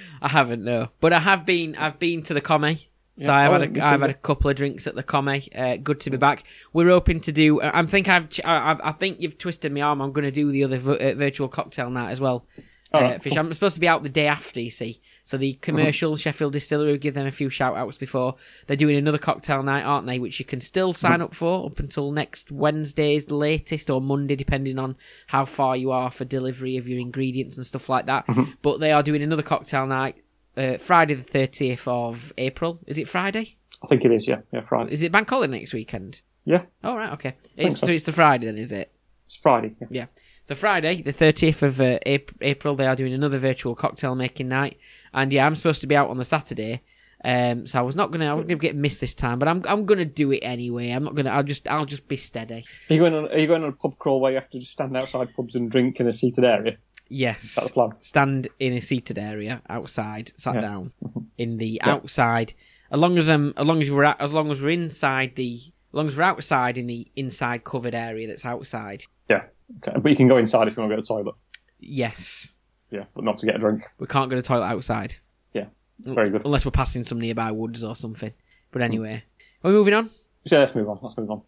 [LAUGHS] I haven't, no, but I have been. I've been to the Commie. So Yeah, I've oh, had me a, I've had a couple of drinks at the Commie. Uh, good to be back. We're hoping to do. I am think I've, I- I've I think you've twisted my arm. I'm going to do the other v- uh, virtual cocktail night as well. Uh, right, fish. I'm supposed to be out the day after. You see, so the commercial Sheffield Distillery will give them a few shout outs before they're doing another cocktail night, aren't they? Which you can still sign up for up until next Wednesday's the latest or Monday, depending on how far you are for delivery of your ingredients and stuff like that. But they are doing another cocktail night uh, Friday the 30th of April. Is it Friday? I think it is. Yeah, yeah, Friday. Is it bank holiday next weekend? Yeah, Oh right, okay. It's, so. so it's the Friday then, is it? it's Friday. Yeah. Yeah. So Friday, the thirtieth of uh, April, they are doing another virtual cocktail making night, and yeah, I'm supposed to be out on the Saturday. Um, so I was not gonna, I was gonna get missed this time, but I'm, I'm gonna do it anyway. I'm not gonna, I'll just, I'll just be steady. Are you going on? Are you going on a pub crawl where you have to just stand outside pubs and drink in a seated area? Yes. That's the plan. Stand in a seated area outside, sat Yeah. down in the outside. As long as um, as long as we're at, as long as we're inside the, as long as we're outside in the inside covered area that's outside. Yeah. Okay, but you can go inside if you want to go to the toilet. Yes. Yeah, but not to get a drink. We can't go to the toilet outside. Yeah, very good. Unless we're passing some nearby woods or something. But anyway. Are we moving on? So let's move on. Let's move on.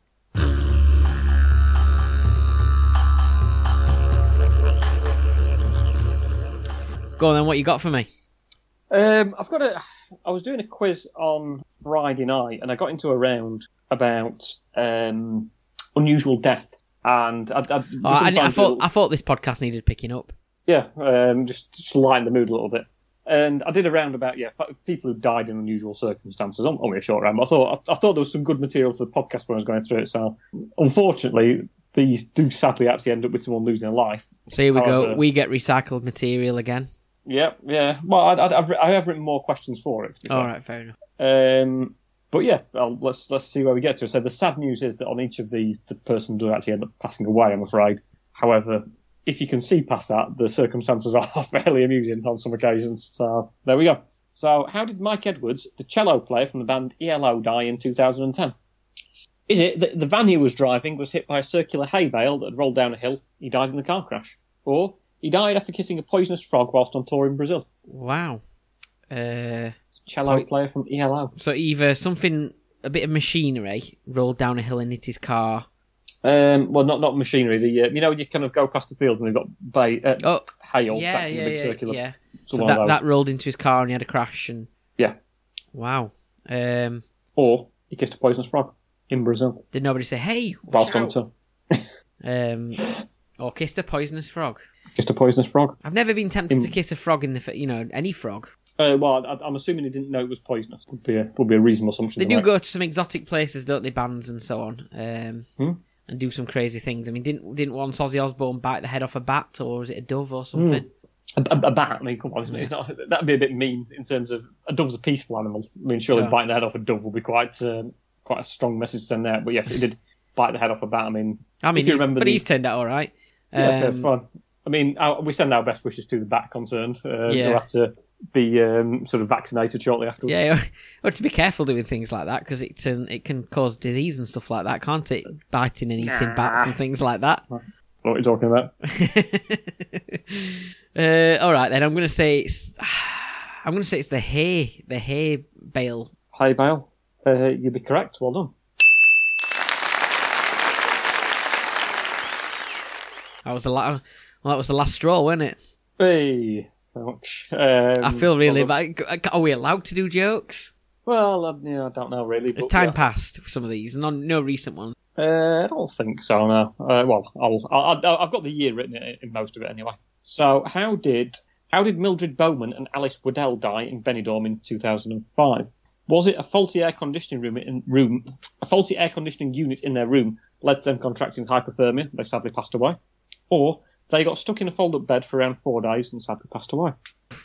Go on then, what you got for me? Um, I've got a. I was doing a quiz on Friday night, and I got into a round about um, unusual deaths, and I, I, Oh, I, I thought it'll- I thought this podcast needed picking up. yeah, um, just just lighten the mood a little bit. And I did a round about yeah people who died in unusual circumstances. Only a short round, but I thought I, I thought there was some good material for the podcast when I was going through it. So unfortunately, these do sadly actually end up with someone losing a life. So here we go. We get recycled material again. Yeah, yeah. Well, I, I, I've, I have written more questions for it. All right, fair enough. Um, but yeah, well, let's let's see where we get to. So the sad news is that on each of these, the person does actually end up passing away. I'm afraid. However, if you can see past that, the circumstances [LAUGHS] are fairly amusing on some occasions. So there we go. So how did Mike Edwards, the cello player from the band ELO, die in 2010? Is it that the van he was driving was hit by a circular hay bale that had rolled down a hill? He died in the car crash, or he died after kissing a poisonous frog whilst on tour in Brazil? Wow. Uh, Cello Poi- player from ELO. so either something, a bit of machinery rolled down a hill and hit his car. Um, well, not not machinery. The uh, you know you kind of go past the fields and they've got bay, uh, Oh, hay all yeah, stacked in yeah, a big yeah, circular. yeah. So So one of that, that rolled into his car and he had a crash and Yeah. wow. Um, Or he kissed a poisonous frog in Brazil did nobody say, "Hey, whilst on tour. [LAUGHS] Um, or kissed a poisonous frog? Kissed a poisonous frog. I've never been tempted In- to kiss a frog in the, f- you know, any frog. Uh, well, I, I'm assuming he didn't know it was poisonous. Would be a would be a reasonable assumption. They do make. go to some exotic places, don't they? Bands and so on, um, Hmm. and do some crazy things. I mean, didn't didn't once Ozzy Osbourne bite the head off a bat, or was it a dove or something? A, a, a bat. I mean, come on, isn't it? [LAUGHS] Not, that'd be a bit mean in terms of a dove's a peaceful animal. I mean, surely Yeah. biting the head off a dove would be quite um, quite a strong message to send out. But yes, it did [LAUGHS] bite the head off a bat. I mean, I mean, If you remember but the- he's turned out all right. Yeah, that's Um, fine. I mean, our, we send our best wishes to the bat concerned. Uh, Yeah. Who had to be um, sort of vaccinated shortly afterwards. Yeah, well, [LAUGHS] to be careful doing things like that because it can it can cause disease and stuff like that, can't it? Biting and eating bats and things like that. What are you talking about? [LAUGHS] uh, all right, then I'm going to say it's [SIGHS] I'm going to say it's the hay the hay bale. Hay bale. Uh, you'd be correct. Well done. That was the la- well, that was the last straw, wasn't it? Hey, much. Um, I feel really well bad. Are we allowed to do jokes? Well, uh, yeah, I don't know really. It's time yeah. passed for some of these, no, no recent ones. Uh, I don't think so. No. Uh, well, I'll, I'll, I'll, I've got the year written in, in most of it anyway. So, how did how did Mildred Bowman and Alice Waddell die in Benidorm in 2005? Was it a faulty air conditioning room in room a faulty air conditioning unit in their room led to them contracting hypothermia? They sadly passed away, or they got stuck in a fold-up bed for around four days and sadly passed away.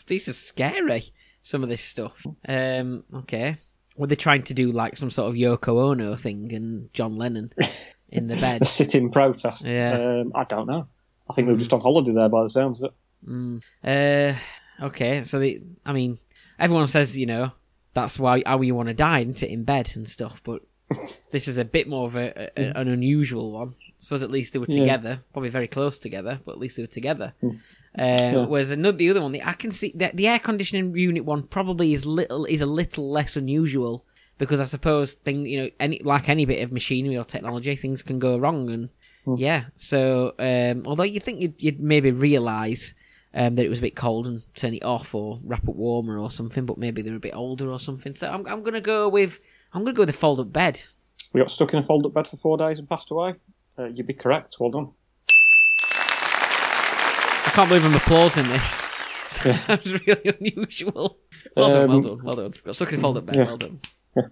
These are scary. Some of this stuff. Um, okay. were they trying to do like some sort of Yoko Ono thing and John Lennon [LAUGHS] in the bed? sit-in protest. Yeah. Um, I don't know. I think they were just on holiday there by the sounds of it. Uh, okay, so the I mean, everyone says you know that's why how you want to die, isn't it, in bed and stuff. But [LAUGHS] this is a bit more of a, a an unusual one. I suppose at least they were Yeah. together, probably very close together, but at least they were together. Uh, Whereas another, the other one, the, I can see that the air conditioning unit one probably is little is a little less unusual because I suppose thing you know any like any bit of machinery or technology, things can go wrong and yeah. So um, although you think you'd, you'd maybe realise um, that it was a bit cold and turn it off or wrap it warmer or something, but maybe they're a bit older or something. So I'm I'm gonna go with I'm gonna go with the fold up bed. We got stuck in a fold-up bed for four days and passed away. Uh, you'd be correct. Well done. I can't believe I'm applauding this. [LAUGHS] that was really unusual. Well done, well Um, done, well done. Got stuck in a fold up bed. yeah. Well done. [LAUGHS]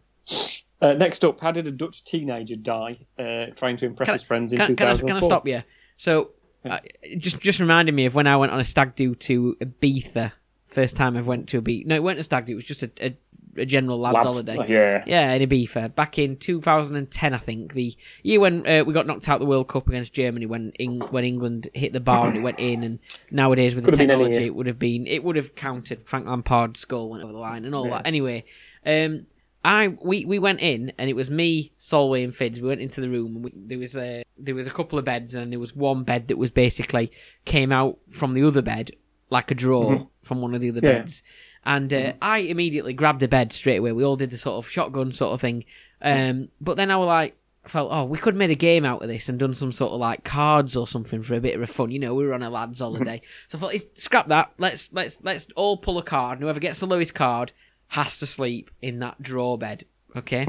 Uh, next up, how did a Dutch teenager die uh, trying to impress Can I- his friends in Can, can, I, 2004? can I stop you? So, uh, just just reminded me of when I went on a stag do to Ibiza. First time I've went to Ibiza. No, it weren't a stag do. It was just a, a, a general lads, Lads, holiday. yeah. yeah, in Ibiza back in 2010, I think the year when uh, we got knocked out the World Cup against Germany when Eng- when England hit the bar and it went in. And nowadays with the Could any technology, it would have been it would have counted. Frank Lampard's goal went over the line and all that. Anyway, um, I we, we went in and it was me, Solway, and Fids. We went into the room and we, there was a there was a couple of beds and there was one bed that was basically came out from the other bed like a drawer from one of the other Yeah. beds. And uh, I immediately grabbed a bed straight away. We all did the sort of shotgun sort of thing. Um, but then I was like, felt, oh, we could have made a game out of this and done some sort of like cards or something for a bit of fun. You know, we were on a lads' holiday, so I thought, "Eh, scrap that. Let's let's let's all pull a card. And whoever gets the lowest card has to sleep in that draw bed. Okay.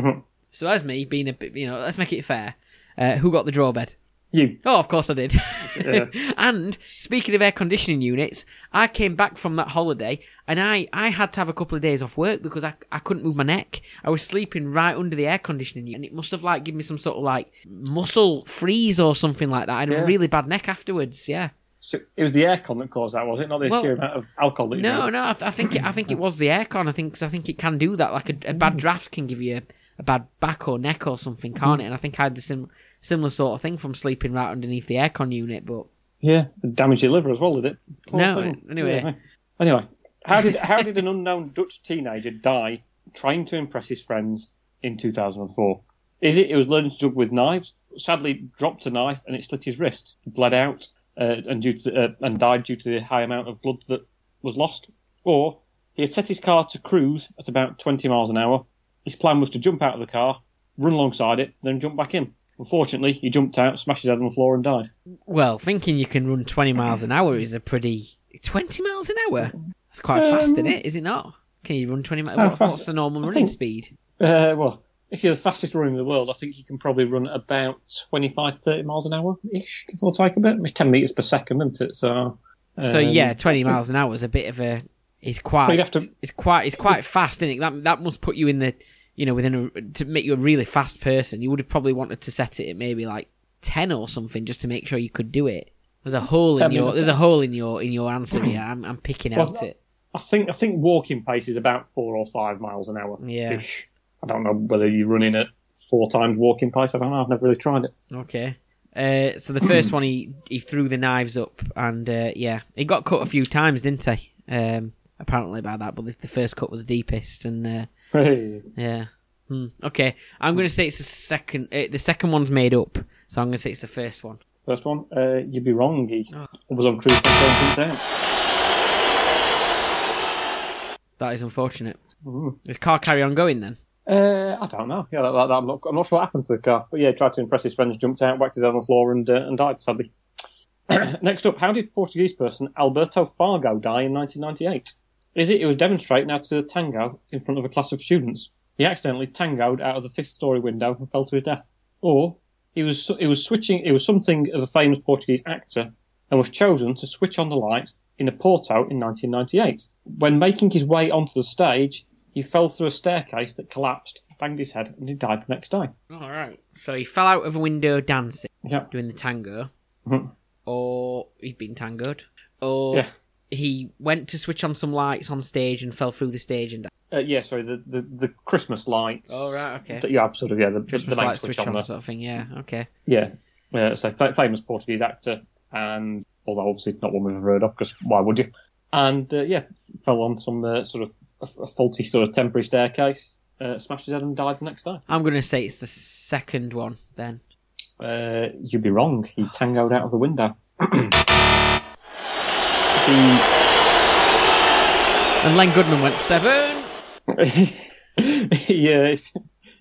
So as me being a bit, you know, let's make it fair. Uh, who got the draw bed? You. Oh, of course I did. Yeah. [LAUGHS] and speaking of air conditioning units, I came back from that holiday and I, I had to have a couple of days off work because I, I couldn't move my neck. I was sleeping right under the air conditioning unit and it must have like given me some sort of like muscle freeze or something like that. I had a really bad neck afterwards. Yeah. So it was the aircon that caused that, was it? Not the Well, sheer amount of alcohol that you No, drank. no, I, th- I think it, I think it was the aircon. I think cause I think it can do that. Like a, a bad mm. draft can give you a, a bad back or neck or something, can't it? And I think I had the sim- similar sort of thing from sleeping right underneath the aircon unit. But Yeah, it damaged your liver as well, did it? Poor No, thing. anyway. Yeah. Anyway, how did how did an unknown Dutch teenager die trying to impress his friends in 2004? Is it it was learning to juggle with knives? Sadly, dropped a knife and it slit his wrist, bled out, uh, and due to uh, and died due to the high amount of blood that was lost. Or he had set his car to cruise at about 20 miles an hour. His plan was to jump out of the car, run alongside it, then jump back in. Unfortunately, he jumped out, smashed his head on the floor, and died. well, thinking you can run twenty miles an hour is a pretty twenty miles an hour. That's quite fast, isn't it? Is it not? Can you run twenty miles? How What's, fast? what's the normal I running think- speed? Uh, well, if you're the fastest runner in the world, I think you can probably run about 25, 30 miles an hour ish, give or take a bit. It's 10 metres per second, isn't it? So, So um, yeah, twenty miles an hour is a bit of a. It's quite. have to- It's quite. It's quite fast, isn't it? That that must put you in the. You know, within a to make you a really fast person, you would have probably wanted to set it at maybe like ten or something, just to make sure you could do it. There's a hole in I mean, your. There's a hole in your in your answer [CLEARS THROAT] here. I'm I'm picking Well, out it. I think I think walking pace is about four or five miles an hour. Yeah. I don't know whether you're running at four times walking pace. I don't know. I've never really tried it. Okay. Uh, so the first one, he he threw the knives up, and uh, yeah, he got cut a few times, didn't he? Um, apparently by that, but the, the first cut was the deepest, and uh, Hey. yeah. Hmm. Okay, I'm going to say it's the second. Uh, the second one's made up, so I'm going to say it's the first one. First one, uh, you'd be wrong. He Oh. was on cruise control. That is unfortunate. Mhm. Is car carry on going then? Uh, I don't know. Yeah, that, that, I'm, not, I'm not sure what happened to the car. But yeah, tried to impress his friends, jumped out, whacked his head on the floor, and, uh, and died, sadly. [CLEARS THROAT] Next up, how did Portuguese person Alberto Fargo die in 1998? Is it he was demonstrating how to the tango in front of a class of students? He accidentally tangoed out of the fifth story window and fell to his death. Or he was he was switching. It was something of a famous Portuguese actor and was chosen to switch on the lights in a Porto in 1998. When making his way onto the stage, he fell through a staircase that collapsed, banged his head, and he died the next day. All right. So he fell out of a window dancing, Yeah. doing the tango, Mhm. or he'd been tangoed, or Yeah. He went to switch on some lights on stage and fell through the stage and. Uh, yeah, sorry, the, the, the Christmas lights. Oh, right, okay. That you have sort of, yeah, the, Christmas the light switch, switch on on sort of thing. Yeah. Okay. Yeah. Uh, so fa- famous Portuguese actor, and although obviously not one we've ever heard of, because why would you? And uh, yeah, fell on some uh, sort of a, a faulty sort of temporary staircase, uh, smashed his head and died the next day. I'm gonna say it's the second one then. Uh, you'd be wrong. He tangoed out of the window. [CLEARS THROAT] the And Len Goodman went seven. [LAUGHS] he, uh,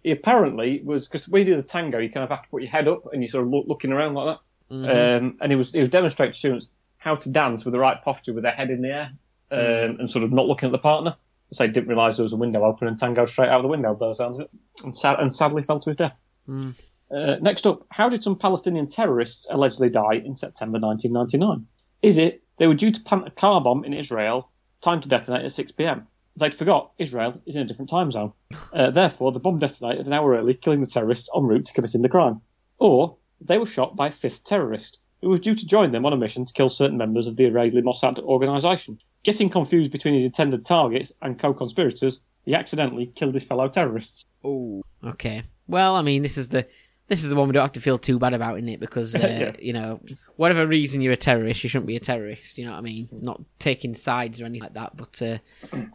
he apparently was because when you do the tango, you kind of have to put your head up and you sort of look, looking around like that. Um, and he was he was demonstrating to students how to dance with the right posture with their head in the air um, and sort of not looking at the partner. So he didn't realise there was a window open and tango straight out of the window by the sounds of it, and, sad, and sadly fell to his death. Mm. Uh, next up, how did some Palestinian terrorists allegedly die in September 1999? Is it they were due to plant a car bomb in Israel, timed to detonate at 6 p.m. They'd forgot Israel is in a different time zone. Uh, therefore, the bomb detonated an hour early, killing the terrorists en route to committing the crime. Or they were shot by a fifth terrorist who was due to join them on a mission to kill certain members of the Israeli Mossad organisation. Getting confused between his intended targets and co-conspirators, he accidentally killed his fellow terrorists. Oh. Okay. Well, I mean, this is the this is the one we don't have to feel too bad about in it because [LAUGHS] uh, Yeah. you know whatever reason you're a terrorist, you shouldn't be a terrorist. You know what I mean? Not taking sides or anything like that. But uh,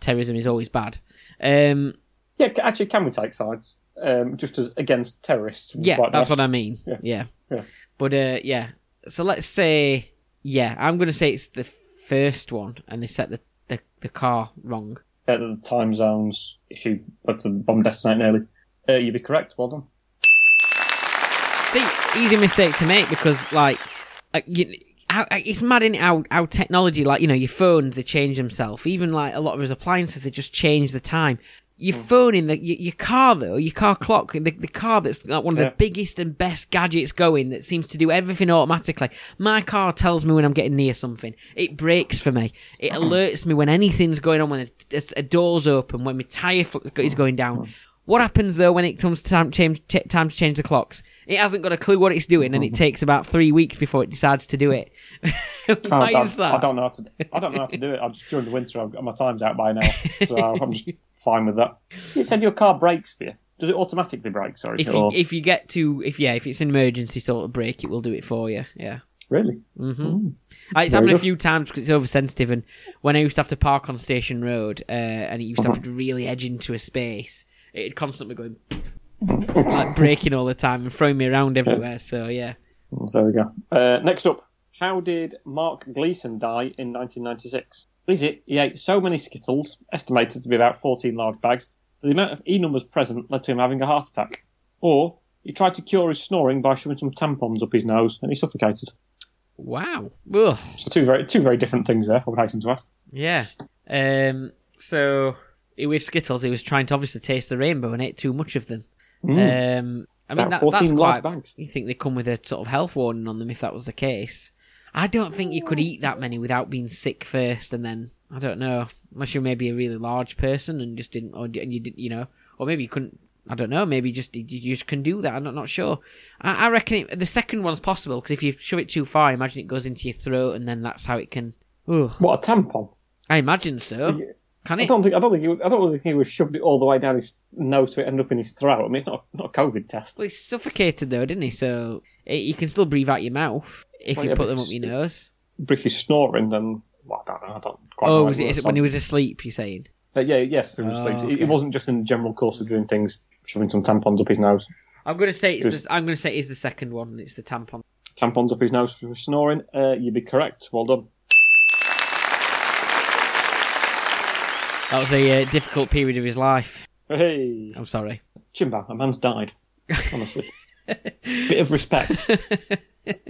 terrorism is always bad. Um, Yeah, actually, can we take sides? Um, just as against terrorists? yeah, that's that. what I mean. Yeah. Yeah. Yeah. But uh, yeah. So let's say yeah, I'm gonna say it's the first one, and they set the the, the car wrong. Yeah, the time zones issue, but the bomb detonating early. Uh, you'd be correct. Well done. Easy mistake to make because like, like you, how, it's mad in how how technology like you know your phones they change themselves. Even like a lot of his appliances they just change the time. Your hmm. phone in the your, your car though, your car clock, the, the car that's like one of Yeah. the biggest and best gadgets going that seems to do everything automatically. My car tells me when I'm getting near something. It brakes for me. It hmm. alerts me when anything's going on, when a, a door's open, when my tire is hmm. going down. What happens though when it comes to time, change, t- time to change the clocks? It hasn't got a clue what it's doing, and it takes about three weeks before it decides to do it. [LAUGHS] Why I don't, is that? I don't know how to. I don't know how to do it. I just during the winter, I've got my time's out by now, so [LAUGHS] I'm just fine with that. You said your car brakes for you. Does it automatically brake? Sorry. If you or- if you get to if yeah if it's an emergency sort of break, it will do it for you. Yeah. really? Uh, It's Very happened a few times because it's oversensitive, and when I used to have to park on Station Road, uh, and it used to have Uh-huh. to really edge into a space, it'd constantly going like breaking all the time and throwing me around everywhere. So yeah, There we go. Uh, next up, how did Mark Gleason die in 1996? Is it he ate so many Skittles, estimated to be about 14 large bags, that the amount of E numbers present led to him having a heart attack? Or he tried to cure his snoring by shoving some tampons up his nose and he suffocated? wow, Ugh. So two very two very different things there. I would hasten to add. yeah. Um, so with Skittles, he was trying to obviously taste the rainbow and ate too much of them. Um, I mean that, that's quite. bags. You think they come with a sort of health warning on them if that was the case? I don't think you could eat that many without being sick first, and then I don't know, unless you're maybe a really large person and just didn't, or and you didn't, you know, or maybe you couldn't. I don't know. Maybe just you just can do that. I'm not, not sure. I, I reckon it, the second one's possible because if you shove it too far, I imagine it goes into your throat, and then that's how it can. Ugh. What a tampon! I imagine so. Can I don't think I don't think he, I don't think he was shoved it all the way down his nose to end up in his throat. I mean, it's not not a COVID test. Well, he's suffocated though, didn't he? So it, you can still breathe out your mouth if Well, you yeah, put them up your nose. But if he's snoring, then well, I don't know. I don't quite. Oh, was it, is it when he was asleep? You're saying? Uh, yeah, yes, through his Oh, sleep. It- okay. It wasn't just in the general course of doing things, shoving some tampons up his nose. I'm gonna say it's. It was- The, I'm gonna say it's the second one. It's the tampon. Tampons up his nose for snoring. Uh, you'd be correct. Well done. That was a uh, difficult period of his life. Hey, I'm sorry. Chimba, a man's died. Honestly, [LAUGHS] bit of respect.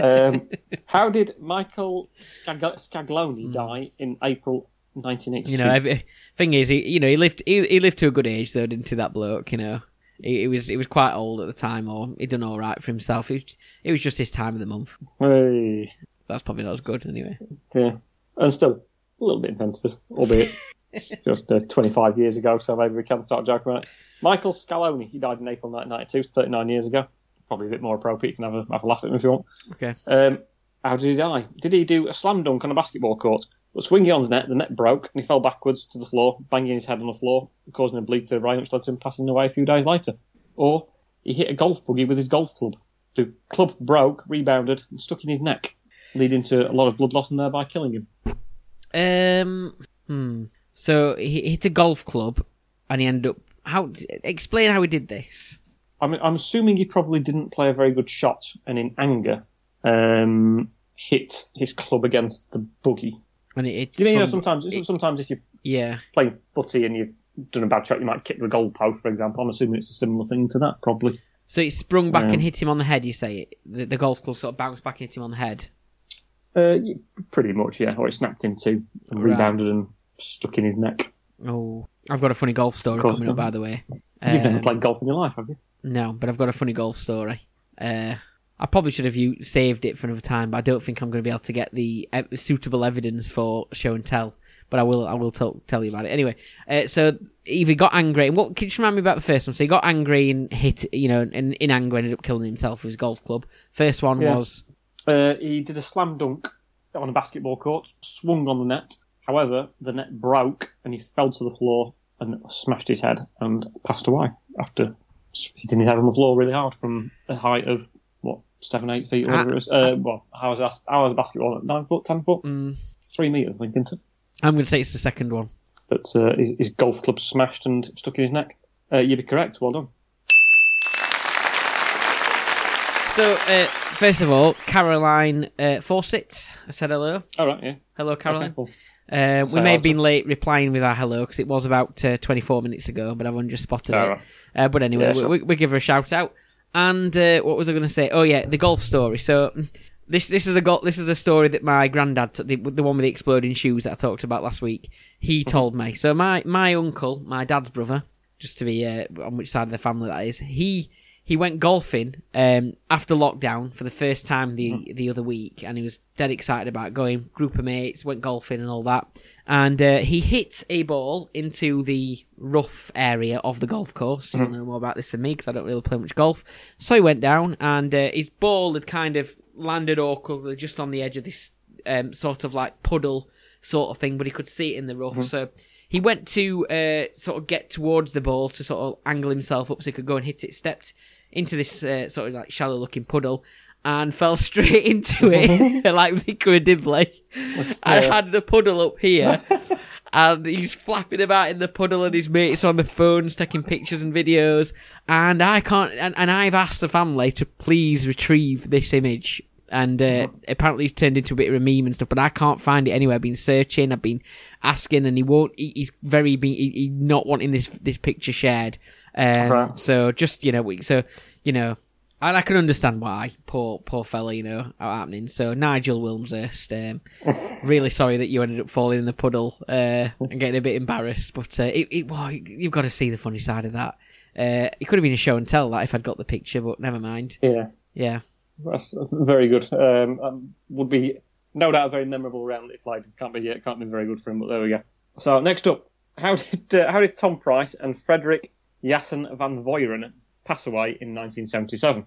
Um, how did Michael Scag- Scagloni die in April 1982? Hmm. You know, every, thing is, he, you know, he lived. He, he lived to a good age, though, didn't he? That bloke, you know, he, he was he was quite old at the time, or he done all right for himself. It was, it was just his time of the month. Hey, That's probably not as good, anyway. yeah, and still a little bit insensitive, albeit [LAUGHS] just uh, 25 years ago. So maybe we can start joking about it. Michael Scaloni, he died in April 1992, 39 years ago. Probably a bit more appropriate. You can have a, have a laugh at him if you want. Okay. Um, how did he die? Did he do a slam dunk on a basketball court, But swinging on the net, the net broke and he fell backwards to the floor, banging his head on the floor, causing a bleed to the brain, which led to him passing away a few days later. Or he hit a golf buggy with his golf club. The club broke, rebounded, and stuck in his neck, leading to a lot of blood loss and thereby killing him. Um. Hmm. So he hit a golf club, and he ended up. How? Explain how he did this. I mean, I'm assuming he probably didn't play a very good shot, and in anger, um, hit his club against the buggy. And it. it You know, you know, sometimes it- sometimes if you're yeah. playing footy and you've done a bad shot, you might kick the goalpost, for example. I'm assuming it's a similar thing to that, probably. So it sprung back and hit him on the head. You say the, the golf club sort of bounced back and hit him on the head. Uh, pretty much, yeah. Or it snapped in two and Right. rebounded and stuck in his neck. Oh, I've got a funny golf story course, coming up, by the way. You've never Um, played golf in your life, have you? No, but I've got a funny golf story. Uh, I probably should have you saved it for another time, but I don't think I'm going to be able to get the uh, suitable evidence for show and tell. But I will, I will tell, tell you about it anyway. Uh, so Evie got angry. What can you just remind me about the first one? So he got angry and hit, you know, and in anger ended up killing himself with his golf club. First one Yeah. was Uh, he did a slam dunk on a basketball court, swung on the net. However, the net broke and he fell to the floor and smashed his head and passed away after hitting his head on the floor really hard from a height of what seven, eight feet, or whatever it is. Uh, well, how was that? How was a basketball? at Nine foot, ten foot, mm, three meters, I think, isn't? I'm going to say it's the second one. But uh, his, his golf club smashed and stuck in his neck. Uh, you'd be correct. Well done. So uh, first of all, Caroline uh, Fawcett, I said hello. All right, yeah. Hello, Caroline. Okay, cool. Uh, we may have been late replying with our hello because it was about uh, 24 minutes ago, but everyone just spotted it. Uh, but anyway, Yeah, we, sure. we, we give her a shout out. And uh, what was I going to say? Oh yeah, the golf story. So mm, this this is a go- this is a story that my granddad, the, the one with the exploding shoes that I talked about last week, he Mm-hmm. told me. So my my uncle, my dad's brother, just to be uh, on which side of the family that is, he he went golfing um, after lockdown for the first time the Mm-hmm. the other week, and he was dead excited about going. Group of mates went golfing and all that, and uh, he hit a ball into the rough area of the golf course. You'll know more about this than me because I don't really play much golf. So he went down, and uh, his ball had kind of landed awkwardly just on the edge of this um, sort of like puddle sort of thing, but he could see it in the rough. So he went to uh, sort of get towards the ball to sort of angle himself up so he could go and hit it. Stepped into this uh, sort of like shallow looking puddle and [LAUGHS] fell straight into it [LAUGHS] [LAUGHS] like Vicar Dibley. I had the puddle up here. And he's flapping about in the puddle, and his mates on the phones taking pictures and videos. And I can't. And, and I've asked the family to please retrieve this image. And uh, apparently, he's turned into a bit of a meme and stuff. But I can't find it anywhere. I've been searching. I've been asking, and he won't. He, he's very. Be, he, he not wanting this this picture shared. Um, Right. So just you know, we- so you know, and I can understand why. Poor poor fella, you know, how happening. So Nigel Wilmshurst, um, [LAUGHS] really sorry that you ended up falling in the puddle uh, and getting a bit embarrassed. But uh, it, it, well, you've got to see the funny side of that. Uh, it could have been a show and tell that if I'd got the picture, but never mind. Yeah. Yeah. That's very good. Um, um, would be no doubt a very memorable round he played. Can't be yeah, can't be very good for him, but there we go. So next up, how did uh, how did Tom Pryce and Frederick Jassen van Voyeren pass away in 1977?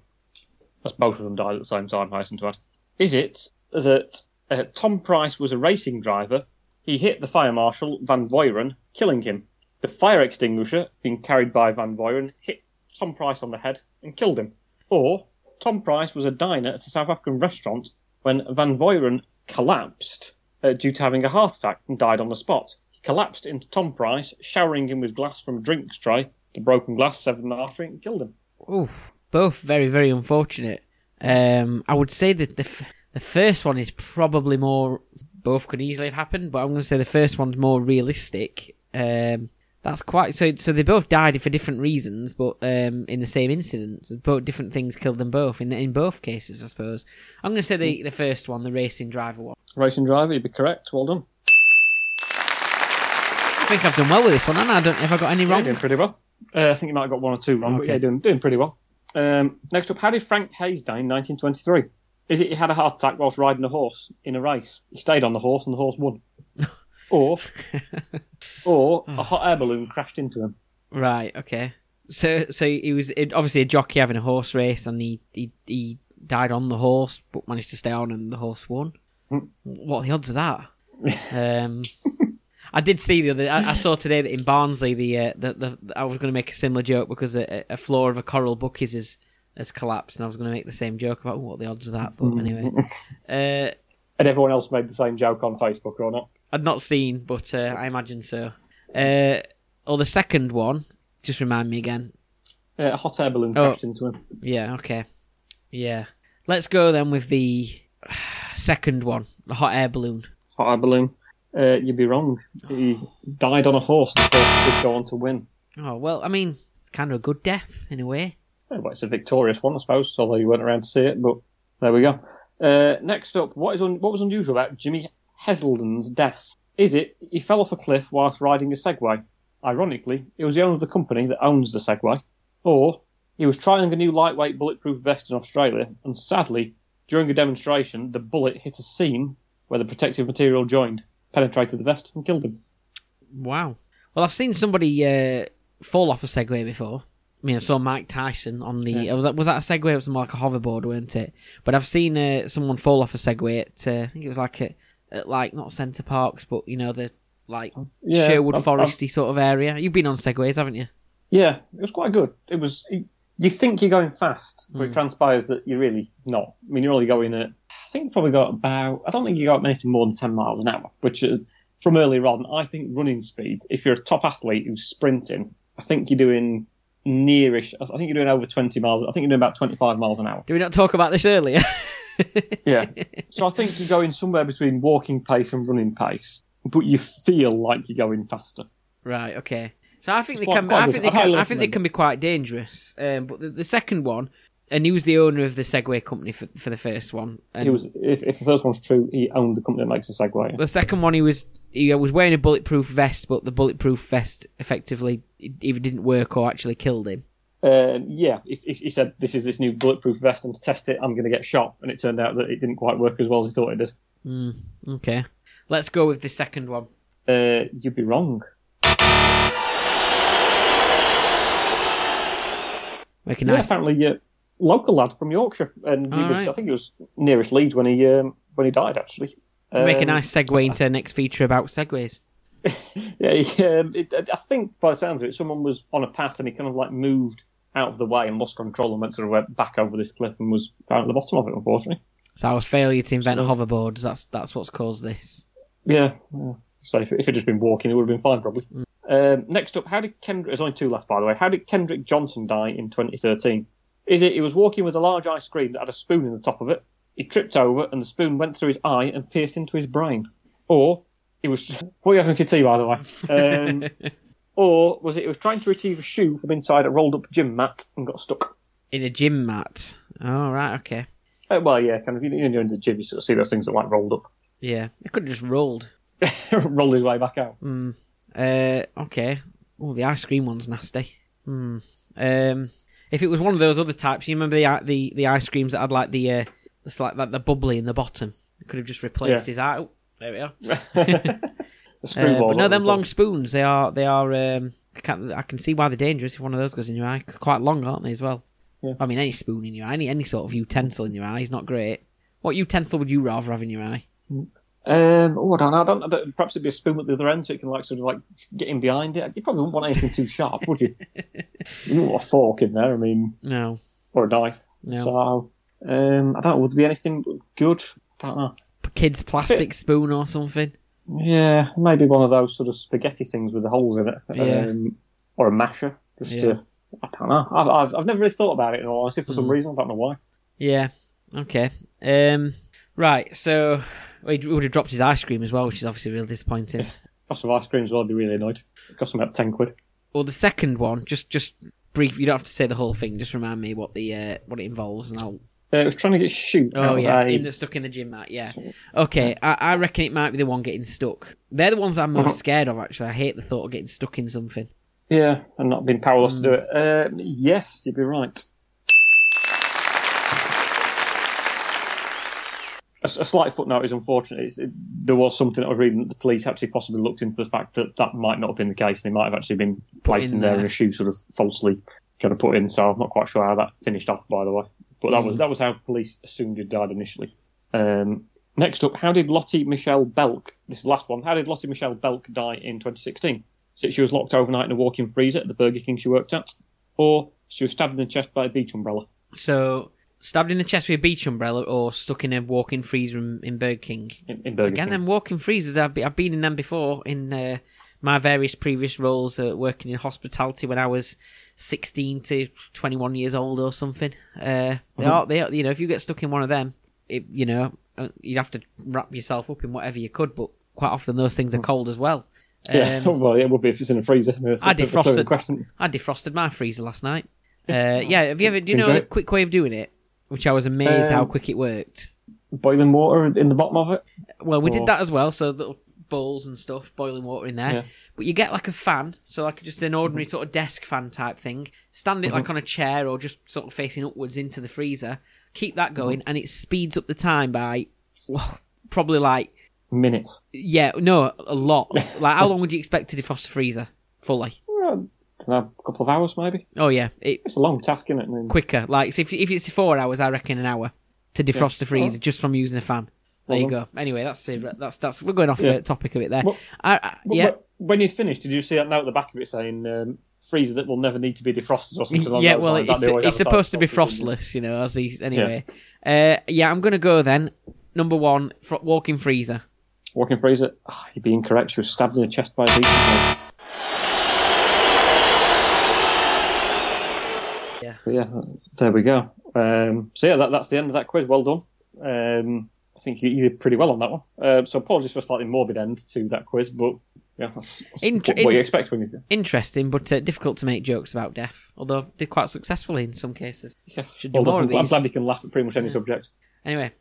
That's both of them died at the same time. Hasten to add. Is it that uh, Tom Pryce was a racing driver? He hit the fire marshal Van Voyeren, killing him. The fire extinguisher, being carried by Van Voyeren, hit Tom Pryce on the head and killed him. Or Tom Pryce was a diner at a South African restaurant when Van Voyeren collapsed uh, due to having a heart attack and died on the spot. He collapsed into Tom Pryce, showering him with glass from a drinks tray. The broken glass severed an artery and killed him. Oof. Both very, very unfortunate. Um, I would say that the f- the first one is probably more. Both could easily have happened, but I'm going to say the first one's more realistic. Um, that's quite so. So they both died for different reasons, but um, in the same incident, both different things killed them both. In in both cases, I suppose. I'm going to say the the first one, the racing driver one. Racing driver, you'd be correct. Well done. I think I've done well with this one, and I don't. Have I got any Yeah, wrong? doing pretty well. Uh, I think you might have got one or two wrong, but yeah, doing, doing pretty well. Um, next up, how did Frank Hayes die in 1923? Is it he had a heart attack whilst riding a horse in a race? He stayed on the horse and the horse won. Or, [LAUGHS] or a hot air balloon crashed into him. Right. Okay. So so he was obviously a jockey having a horse race, and he he, he died on the horse, but managed to stay on, and the horse won. Hmm. What are the odds of that? [LAUGHS] Um, I did see the other. I, I saw today that in Barnsley, the uh, the, the I was going to make a similar joke because a, a floor of a Coral Bookies has has collapsed, and I was going to make the same joke about oh, what are the odds of that. But anyway, [LAUGHS] uh, And everyone else made the same joke on Facebook or not? I'd not seen, but uh, I imagine so. Uh, or the second one, just remind me again. Uh, a hot air balloon Oh. crashed into him. Yeah, okay. Yeah. Let's go then with the [SIGHS] second one, the hot air balloon. Hot air balloon. Uh, you'd be wrong. He [SIGHS] died on a horse and the horse go on to win. Oh, well, I mean, it's kind of a good death in a way. Yeah, well, it's a victorious one, I suppose, although you weren't around to see it, but there we go. Uh, next up, what is un- what was unusual about Jimmy Heselden's death? Is it he fell off a cliff whilst riding a Segway? Ironically, it was the owner of the company that owns the Segway. Or he was trying a new lightweight bulletproof vest in Australia, and sadly, during a demonstration, the bullet hit a seam where the protective material joined, penetrated the vest, and killed him. Wow. Well, I've seen somebody uh, fall off a Segway before. I mean, I saw Mike Tyson on the. Yeah. Was, that, was that a Segway? It was more like a hoverboard, weren't it? But I've seen uh, someone fall off a Segway at. Uh, I think it was like at, at like not Center Parcs, but you know the like Yeah, Sherwood I've- I've- Foresty sort of area. You've been on Segways, haven't you? Yeah, it was quite good. It was. You think you're going fast, but Hmm. it transpires that you're really not. I mean, you're only going at. I think probably got about. I don't think you got anything more than ten miles an hour, which is, from earlier on, I think running speed. If you're a top athlete who's sprinting, I think you're doing nearish. I think you're doing over twenty miles. I think you're doing about twenty-five miles an hour. Did we not talk about this earlier? [LAUGHS] Yeah. so I think you're going somewhere between walking pace and running pace, but you feel like you're going faster. Right. Okay. So I think they Quite- can. quite I think they can. I think they can be quite dangerous. Um, but the, the second one, and he was the owner of the Segway company for, for the first one. And He was. If, if the first one's true, he owned the company that makes the Segway. the second one, he was he was wearing a bulletproof vest, but the bulletproof vest effectively either didn't work or actually killed him. Um, yeah, he, he said this is this new bulletproof vest, and to test it, I'm going to get shot. And it turned out that it didn't quite work as well as he thought it did. Mm, okay. Let's go with the second one. Uh, you'd be wrong. Make a Yeah, nice. apparently, uh, local lad from Yorkshire, and he was, Alright. I think he was nearest Leeds when he um, when he died. Actually, Make a Um, nice segue into our next feature about segways. [LAUGHS] Yeah, um, it, I think by the sounds of it, someone was on a path and he kind of like moved out of the way and lost control and went sort of went back over this cliff and was found at the bottom of it. Unfortunately. So our failure to invent So- hoverboards. That's that's what's caused this. Yeah. yeah. So if, if it had just been walking, it would have been fine, probably. Um, next up, how did Kendrick? There's only two left, by the way. How did Kendrick Johnson die in 2013? Is it he was walking with a large ice cream that had a spoon in the top of it? He tripped over and the spoon went through his eye and pierced into his brain, or he was. What are you having for tea, by the way? Um, [LAUGHS] or was it he was trying to retrieve a shoe from inside a rolled up gym mat and got stuck? In a gym mat. Oh right. Okay. Uh, well, yeah, kind of. You know, you're in the gym, you sort of see those things that like rolled up, Yeah. It could have just rolled. [LAUGHS] rolled his way back out. Mm. Uh, okay. Oh, the ice cream one's nasty. Hmm. Um, if it was one of those other types, you remember the the, the ice creams that had like the uh, the like, like the bubbly in the bottom. It could have just replaced Yeah. his eye. There we are. [LAUGHS] the Uh, but no, them long spoons. They are they are. Um, I, can't, I can see why they're dangerous if one of those goes in your eye. Quite long, aren't they as well? Yeah. I mean, any spoon in your eye, any any sort of utensil in your eye is not great. What utensil would you rather have in your eye? Um, oh, I don't know. I don't, I don't, perhaps it'd be a spoon at the other end so you can like sort of like get in behind it. You probably wouldn't want anything too sharp, would you? [LAUGHS] you wouldn't want a fork in there. I mean, No, or a knife. no. So, um, I don't know. Would there be anything good? I don't know. Kids' plastic [LAUGHS] spoon or something. Yeah, maybe one of those sort of spaghetti things with the holes in it. Yeah. Um, or a masher. Just Yeah. to, I don't know. I've, I've, I've never really thought about it in all honesty for some Mm. reason. I don't know why. Yeah. Okay. Um. Right. So well, he would have dropped his ice cream as well, which is obviously real disappointing. [LAUGHS] Cost of ice cream as well. I'd be really annoyed. It cost me about 10 quid. Well, the second one, just just brief. You don't have to say the whole thing. Just remind me what the uh, what it involves, and I'll. Uh, it was trying to get shoot. Oh out yeah, in the stuck in the gym mat. Yeah. Okay. I, I reckon it might be the one getting stuck. They're the ones I'm Uh-huh. most scared of. Actually, I hate the thought of getting stuck in something. Yeah, and not being powerless to do Hmm. it. Um, yes, you'd be right. A, a slight footnote is unfortunate. It's, it, there was something I was reading that the police actually possibly looked into the fact that that might not have been the case. They might have actually been placed in in there there. in a shoe, sort of falsely trying to put in. So I'm not quite sure how that finished off, by the way. But that Hmm. was that was how police assumed he died initially. Um, Next up, how did Lottie Michelle Belk, this last one, how did Lottie Michelle Belk die in 2016? So she was locked overnight in a walk in freezer at the Burger King she worked at, or she was stabbed in the chest by a beach umbrella. So, stabbed in the chest with a beach umbrella or stuck in a walk-in freezer in, in Burger King. In, in Burger Again, King. them walk-in freezers, I've, be, I've been in them before in uh, my various previous roles uh, working in hospitality when I was 16 to 21 years old or something. Uh, they Mhm. are, they are, you know, if you get stuck in one of them, it, you know, uh, you'd have to wrap yourself up in whatever you could, but quite often those things are cold as well. yeah, [LAUGHS] Um, well, it would be if it's in a freezer. I the- the defrosted- question. I defrosted my freezer last night. Uh, yeah, have you ever? Do you know Enjoy it? quick way of doing it? Which I was amazed how Um, quick it worked. Boiling water in the bottom of it. Well, we or- did that as well. So little bowls and stuff, boiling water in there. Yeah. But you get like a fan, so like just an ordinary mm-hmm. sort of desk fan type thing. Stand it like mm-hmm. on a chair or just sort of facing upwards into the freezer. Keep that mm-hmm. going, and it speeds up the time by well, [LAUGHS] probably like Minutes. yeah, no, a lot. [LAUGHS] like how long would you expect to defrost a freezer fully? Well, a couple of hours, maybe. Oh yeah, it It's a long task, isn't it? I mean, quicker. Like so if if it's four hours, I reckon an hour to defrost the freezer oh. just from using a fan. There you go. Anyway, that's it. That's that's we're going off Yeah. the topic of it there. Well- I, I, But- yeah, but when he's finished, did you see that note at the back of it saying um, freezer that will never need to be defrosted or something? [LAUGHS] yeah. Well, it's, it's supposed to be stuff, isn't it? frostless, you know. As these anyway. Yeah. Uh, yeah, I'm gonna go then. Number one, fr- walk-in freezer. Walking freezer. Ah, you'd be incorrect. She was stabbed in the chest by a umbrella. Yeah. But yeah, there we go. Um, so yeah, that, that's the end of that quiz. Well done. Um, I think you, you did pretty well on that one. Uh, so apologies for a slightly morbid end to that quiz, but yeah, that's, that's what, what you expect when you do. Interesting, but uh, difficult to make jokes about death. Although did quite successfully in some cases. Yeah. Should do Well more I'm, of I'm glad you can laugh at pretty much any subject. Anyway,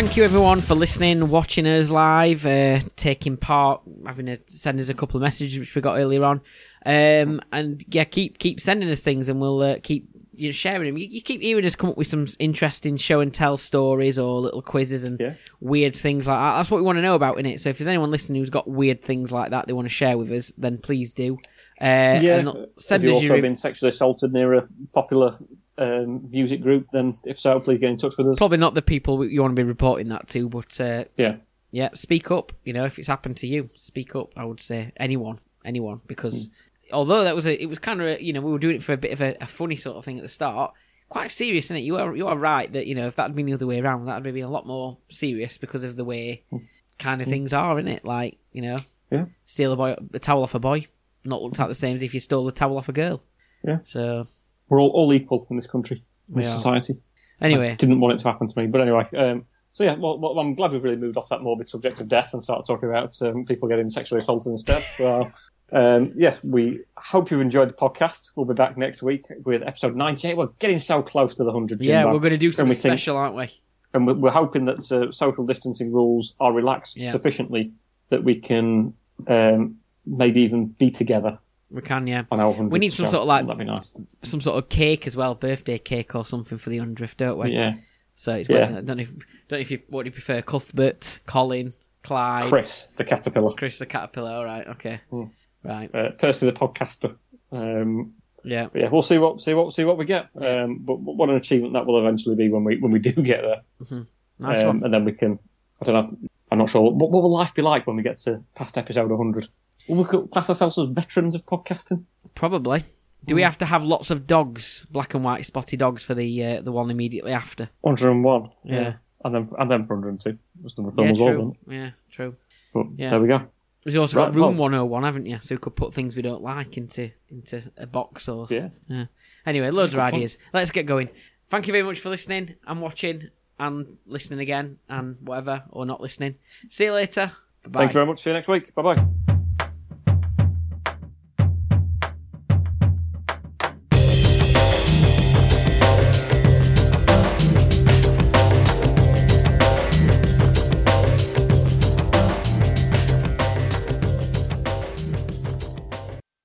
Thank you everyone for listening, watching us live, uh, taking part, having to send us a couple of messages which we got earlier on, um, and yeah, keep keep sending us things, and we'll uh, keep you know, sharing them. You, you keep hearing us come up with some interesting show and tell stories or little quizzes and Yeah. weird things like that. That's what we want to know about in it. So if there's anyone listening who's got weird things like that they want to share with us, then please do. Uh, Yeah. and Have send you us also your been sexually assaulted near a popular um, music group? Then, if so, please get in touch with us. probably not the people you want to be reporting that to, but uh, Yeah. Yeah, speak up. You know, if it's happened to you, speak up. I would say anyone, anyone, because Hmm. although that was a, it was kind of, you know, we were doing it for a bit of a, a funny sort of thing at the start. Quite serious, isn't it? You are you are right that you know if that had been the other way around, that would be a lot more serious because of the way kind of things are, isn't it? Like you know. Yeah. steal a boy, a towel off a boy, not looked at the same as if you stole a towel off a girl. Yeah. So We're all, all equal in this country, in this society. anyway, I didn't want it to happen to me, but anyway. Um, so yeah, well, well, I'm glad we've really moved off that morbid subject of death and started talking about um, people getting sexually assaulted instead. So um, yeah, we hope you've enjoyed the podcast. We'll be back next week with episode 98. We're getting so close to the 100. yeah, we're going to do something we think- special, aren't we? and we're, we're hoping that uh, social distancing rules are relaxed Yeah. sufficiently that we can um, maybe even be together We can, yeah. on our 100. We need some sort of, like- that'd be nice. Some sort of cake as well, birthday cake or something for the hundredth, don't we? Yeah, So it's Yeah. whether, I don't know if don't know if you what do you prefer, Cuthbert, Colin, Clyde, Chris the caterpillar, Chris the caterpillar. All right, okay, Hmm. right, uh, Percy the podcaster. Um, yeah, yeah, we'll see what see what see what we get. Um, but what an achievement that will eventually be when we when we do get there, nice um, one. and then we can. I don't know. I'm not sure. What, what will life be like when we get to past episode 100? Will we co- class ourselves as veterans of podcasting? Probably. Do Hmm. we have to have lots of dogs, black and white spotty dogs, for the uh, the one immediately after? 101. Yeah. And then and then for 102. Just done the film Yeah, as well. true. then. Yeah, true. But Yeah. there we go. There's also Right, got room well- 101, haven't you? So we could put things we don't like into into a box or Yeah. Anyway, loads of Good point. ideas. Let's get going. Thank you very much for listening and watching and listening again and whatever or not listening. See you later. Bye. Thank you very much. See you next week. Bye bye.